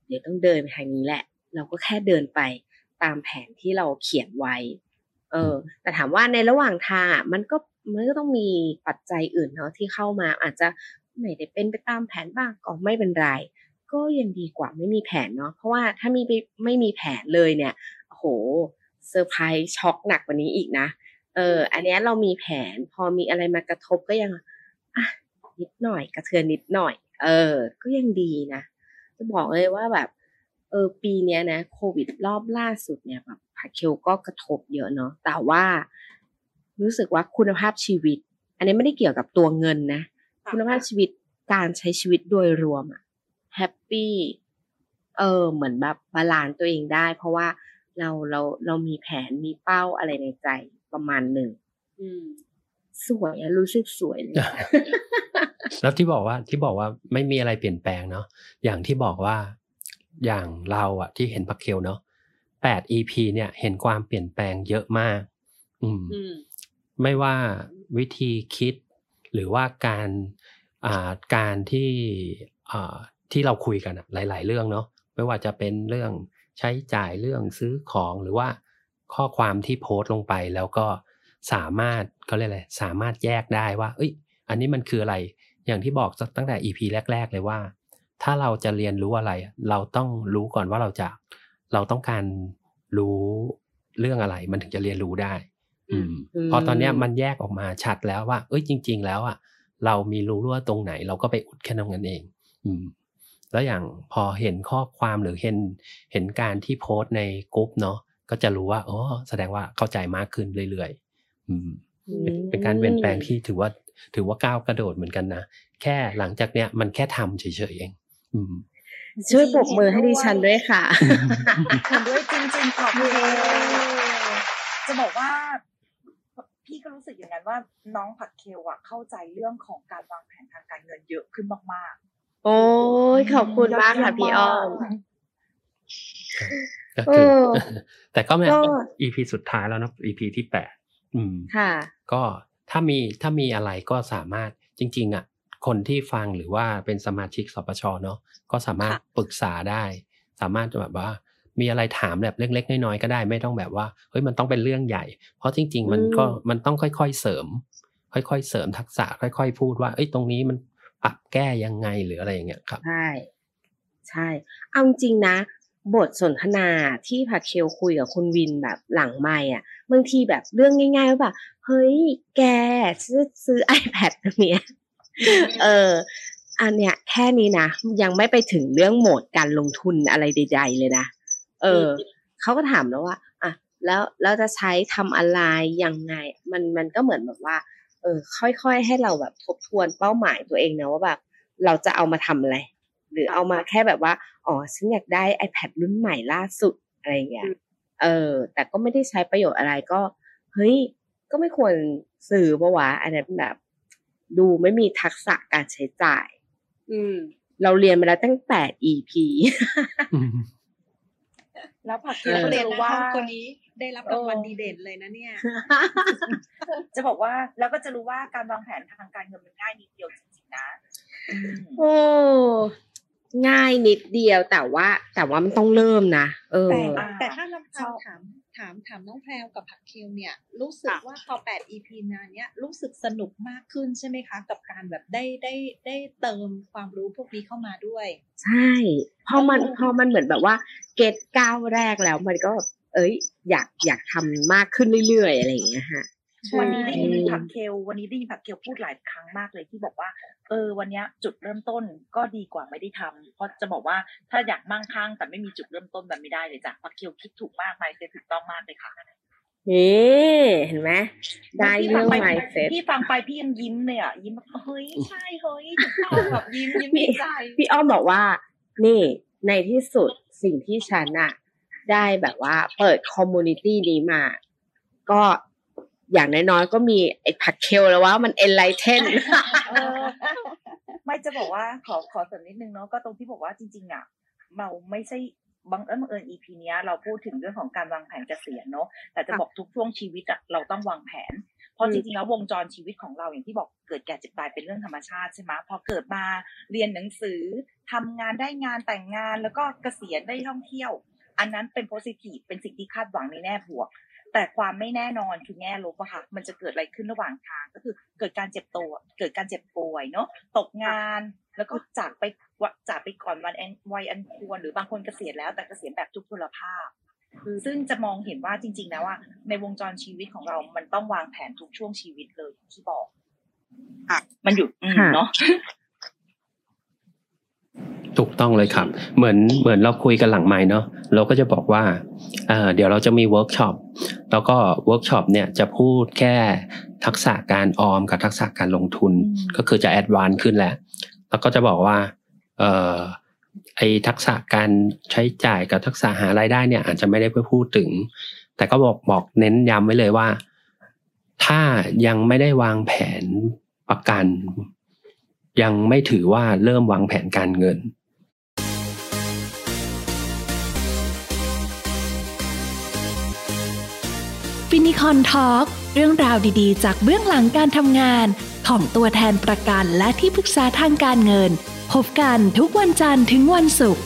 เดี๋ยวต้องเดินไปทางนี้แหละ เราก็แค่เดินไปตามแผนที่เราเขียนไว้ เออ แต่ถามว่าในระหว่างทางอะมันก็ มันก็ต้องมีปัจจัยอื่นเนาะที่เข้ามาอาจจะไม่ได้เป็นไปตามแผนบ้างก็ไม่เป็นไร ก็ยังดีกว่าไม่มีแผนเนาะเพราะว่าถ้ามีไปไม่มีแผนเลยเนี่ยโอ้โหเซอร์ไพรส์ช็อกหนักกว่านี้อีกนะเออ อันนี้เรามีแผนพอมีอะไรมากระทบก็ยังอะนิดหน่อยกระเทือนนิดหน่อย เออ ก็ยังดีนะจะบอกเลยว่าแบบ เออ ปีเนี้ยนะโควิดรอบล่าสุดเนี่ยแบบผักเคลก็กระทบเยอะเนาะแต่ว่า รู้สึกว่าคุณภาพชีวิต อันนี้ไม่ได้เกี่ยวกับตัวเงินนะค่ะคุณภาพชีวิตการใช้ชีวิตโดยรวมอะ happy เออเหมือนแบบ balance ตัวเองได้ เพราะว่าเราเราเรามีแผนมีเป้าอะไรในใจประมาณหนึ่งอืมสวยอะรู้สึกสวยเลยแล้วที่บอกว่าที่บอกว่าไม่มีอะไรเปลี่ยนแปลงเนาะอย่างที่บอกว่าอย่างเราอะที่เห็นพักเคลเนาะแปด EP เนี่ย เห็นความเปลี่ยนแปลงเยอะมาก อืมอืม ไม่ว่าวิธีคิดหรือว่าการการที่ที่เราคุยกันหลาย ๆ เรื่องเนาะไม่ว่าจะเป็นเรื่องใช้จ่ายเรื่องซื้อของหรือว่าข้อความที่โพสต์ลงไปแล้วก็สามารถเขาเรียกอะไรสามารถแยกได้ว่า เอ้ย อันนี้มันคืออะไรอย่างที่บอกตั้งแต่ EP แรก ๆ เลยว่า ถ้าเราจะเรียนรู้อะไร เราต้องรู้ก่อนว่าเราจะเราต้องการรู้เรื่องอะไร มันถึงจะเรียนรู้ได้ พอตอนเนี้ยมันแยกออกมาชัดแล้วว่า เอ้ยจริง ๆ แล้วอะเรามีรู้รั่วตรงไหน เราก็ไปอุดแค่นั้นเอง อืม แล้วอย่างพอเห็นข้อความหรือเห็นเห็นการที่โพสต์ในกลุ่มเนาะก็จะรู้ว่าอ๋อแสดงว่าเข้าใจมากขึ้นเรื่อยๆอืมเป็นเป็นการเปลี่ยนแปลงที่ถือว่า ถือว่าก้าวกระโดดเหมือนกันนะแค่หลังจากเนี้ยมันแค่ทำเฉยๆเอง อืมช่วยปรบมือให้ดิฉันด้วยค่ะเห็นด้วยจริงๆขอบคุณจะบอกว่า พี่ก็รู้สึกอย่างนั้น ว่าน้องผักเคลอะเข้าใจเรื่องของการวางแผนทางการเงินเยอะขึ้นมากโอ้ยขอบคุณมากค่ะพี่อ้อมก็คือเออแต่ก็ไม่ก็ EP สุดท้ายแล้วนะ EP ที่แปดอืมค่ะ ก็ถ้ามีถ้ามีอะไรก็สามารถจริง ๆ อะ คนที่ฟังหรือว่าเป็นสมาชิกสปชเนาะก็สามารถค่ะปรึกษาได้ สามารถจะแบบว่า มีอะไรถามแบบเล็ก ๆ น้อยๆก็ได้ไม่ต้องแบบว่าเฮ้ยมันต้องเป็นเรื่องใหญ่ เพราะจริง ๆ มันก็อืมมันต้องค่อย ๆเสริม ค่อย ๆ เสริมทักษะ ค่อย ๆ พูดว่าเอ้ยตรงนี้มันปรับแก้ยังไงหรืออะไรอย่างเงี้ยครับใช่ใช่เอาจริงๆนะ บทสนทนาที่ผักเคลคุยกับคุณวินแบบหลังไม่อะบางทีแบบเรื่องง่ายๆว่าแบบเฮ้ยแกซื้อซื้อ iPad ตัวเนี้ยเอออันเนี้ยแค่นี้นะยังไม่ไปถึงเรื่องโหมดการลงทุนอะไรใดๆเลยนะ เออเขาก็ถามแล้วว่าอะแล้วแล้วจะใช้ทำอะไรยังไง มันมันก็เหมือนแบบว่า เออ ค่อยๆให้เราแบบทบทวนเป้าหมายตัวเองนะว่าแบบเราจะเอามาทำอะไรหรือเอามาแค่แบบว่าอ๋อฉันอยากได้ iPad รุ่นใหม่ล่าสุดอะไรอย่างเงี้ยเออ แต่ก็ไม่ได้ใช้ประโยชน์อะไรก็ เฮ้ย ก็ไม่ควรซื้อปะวะอันนั้นแบบ ดูไม่มีทักษะการใช้จ่าย อืม เราเรียนมาแล้วตั้งแปด EP ๆ แล้วผักเคลเออก็เลยเรียนรู้นะว่าคนนี้ได้รับรางวัลดีเด่นเลยนะเนี่ย จะบอกว่าแล้วก็จะรู้ว่าการวางแผนทางการเงินมันง่ายนิดเดียวจริงๆนะอืมโอ้ ง่ายนิดเดียวแต่ว่า แต่ว่ามันต้องเริ่มนะเออ แต่อ่าแต่ถ้าลำชพัองบถามถามถามน้องแพรวกับผักคิวเนี่ย รู้สึกค่ะว่าพอ 8 EP นาเนี้ยรู้สึกสนุกมากขึ้นใช่ไหมคะ กับการแบบได้ได้ได้เติมความรู้พวกนี้เข้ามาด้วย ใช่พอมันพอมันเหมือนแบบว่าเกตก้าวแรกแล้วมันก็ เอ้ย อยากอยากทำมากขึ้นเรื่อยๆอะไรอย่างเงี้ยฮะวันนี้ได้ยินอืมผักเคลวันนี้ได้ยินผักเคลพูดหลายครั้งมากเลยที่บอกว่า เออวันเนี้ยจุดเริ่มต้นก็ดีกว่าไม่ได้ทำเพราะจะบอกว่าถ้าอยากมั่งคั่งแต่ไม่มีจุดเริ่มต้นแบบไม่ได้เลยจ้ะผักเคลคิดถูกมากไหมเซถูกต้องมากเลยค่ะนี่เห็นไหมได้พี่เรื่ฟัองไป mindset พี่ฟังไปพี่ยังยิ้มเลยอะยิ้มแบบเฮ้ยใช่เฮ้ยถูกต้องแบบยิ้มยิ้มดีใจพี่อ้อมบอกว่า นี่ในที่สุดสิ่งที่ฉันอะได้แบบว่าเปิดคอมมูนิตี้นี้มา ก็ อย่างน้อยๆก็มีไอ้ผักเคลแล้วว่ามันเอนไลเทนเออไม่จะบอกว่าขอขอเสริมนิดนึงเนาะก็ตรงที่บอกว่าจริง ๆอะเราไม่ใช่บังเอิญบังเอิญ EP เนี้ยเราพูดถึงเรื่องของการวางแผนเกษียณเนาะแต่จะบอกทุกช่วงชีวิตอะเราต้องวางแผน เพราะจริงๆแล้ววงจรชีวิตของเราอย่างที่บอกเกิดแก่เจ็บตายเป็นเรื่องธรรมชาติใช่ไหมพอเกิดมาเรียนหนังสือทำงานได้งานแต่งงานแล้วก็เกษียณได้ท่องเที่ยว อันนั้นเป็นโพสิทีฟเป็นสิ่งที่คาดหวังในแง่บวก แต่ความไม่แน่นอนคือแง่ลบอะค่ะ มันจะเกิดอะไรขึ้นระหว่างทาง ก็คือเกิดการเจ็บตัว เกิดการเจ็บป่วยเนาะ ตกงาน แล้วก็จากไปวะจากไปก่อนวันอันวัยอันควร หรือบางคนเกษียณแล้วแต่เกษียณแบบทุพพลภาพ ซึ่งจะมองเห็นว่าจริง ๆ แล้วว่าในวงจรชีวิตของเรา มันต้องวางแผนทุกช่วงชีวิตเลยอย่างที่บอกค่ะมันอยู่อืมค่ะเนาะ ถูกต้องเลยครับ เหมือนเหมือนเราคุยกันหลังไมค์เนาะเราก็จะบอกว่าเอ่อเดี๋ยวเราจะมีเวิร์กช็อปแล้วก็เวิร์กช็อปเนี่ยจะพูดแค่ทักษะการออมกับทักษะการลงทุนอืมก็คือจะ advance ขึ้นแหละแล้วก็จะบอกว่าเอ่อไอทักษะการใช้จ่ายกับทักษะหารายได้เนี่ยอาจจะไม่ได้ไปพูดถึง แต่ก็บอกบอกเน้นย้ำไว้เลยว่า ถ้ายังไม่ได้วางแผนประกัน ยังไม่ถือว่าเริ่มวางแผนการเงิน Finicon Talk เรื่องราวดีๆ จากเบื้องหลังการทำงาน ของตัวแทนประกันและที่ปรึกษาทางการเงิน พบกันทุกวันจันทร์ถึงวันศุกร์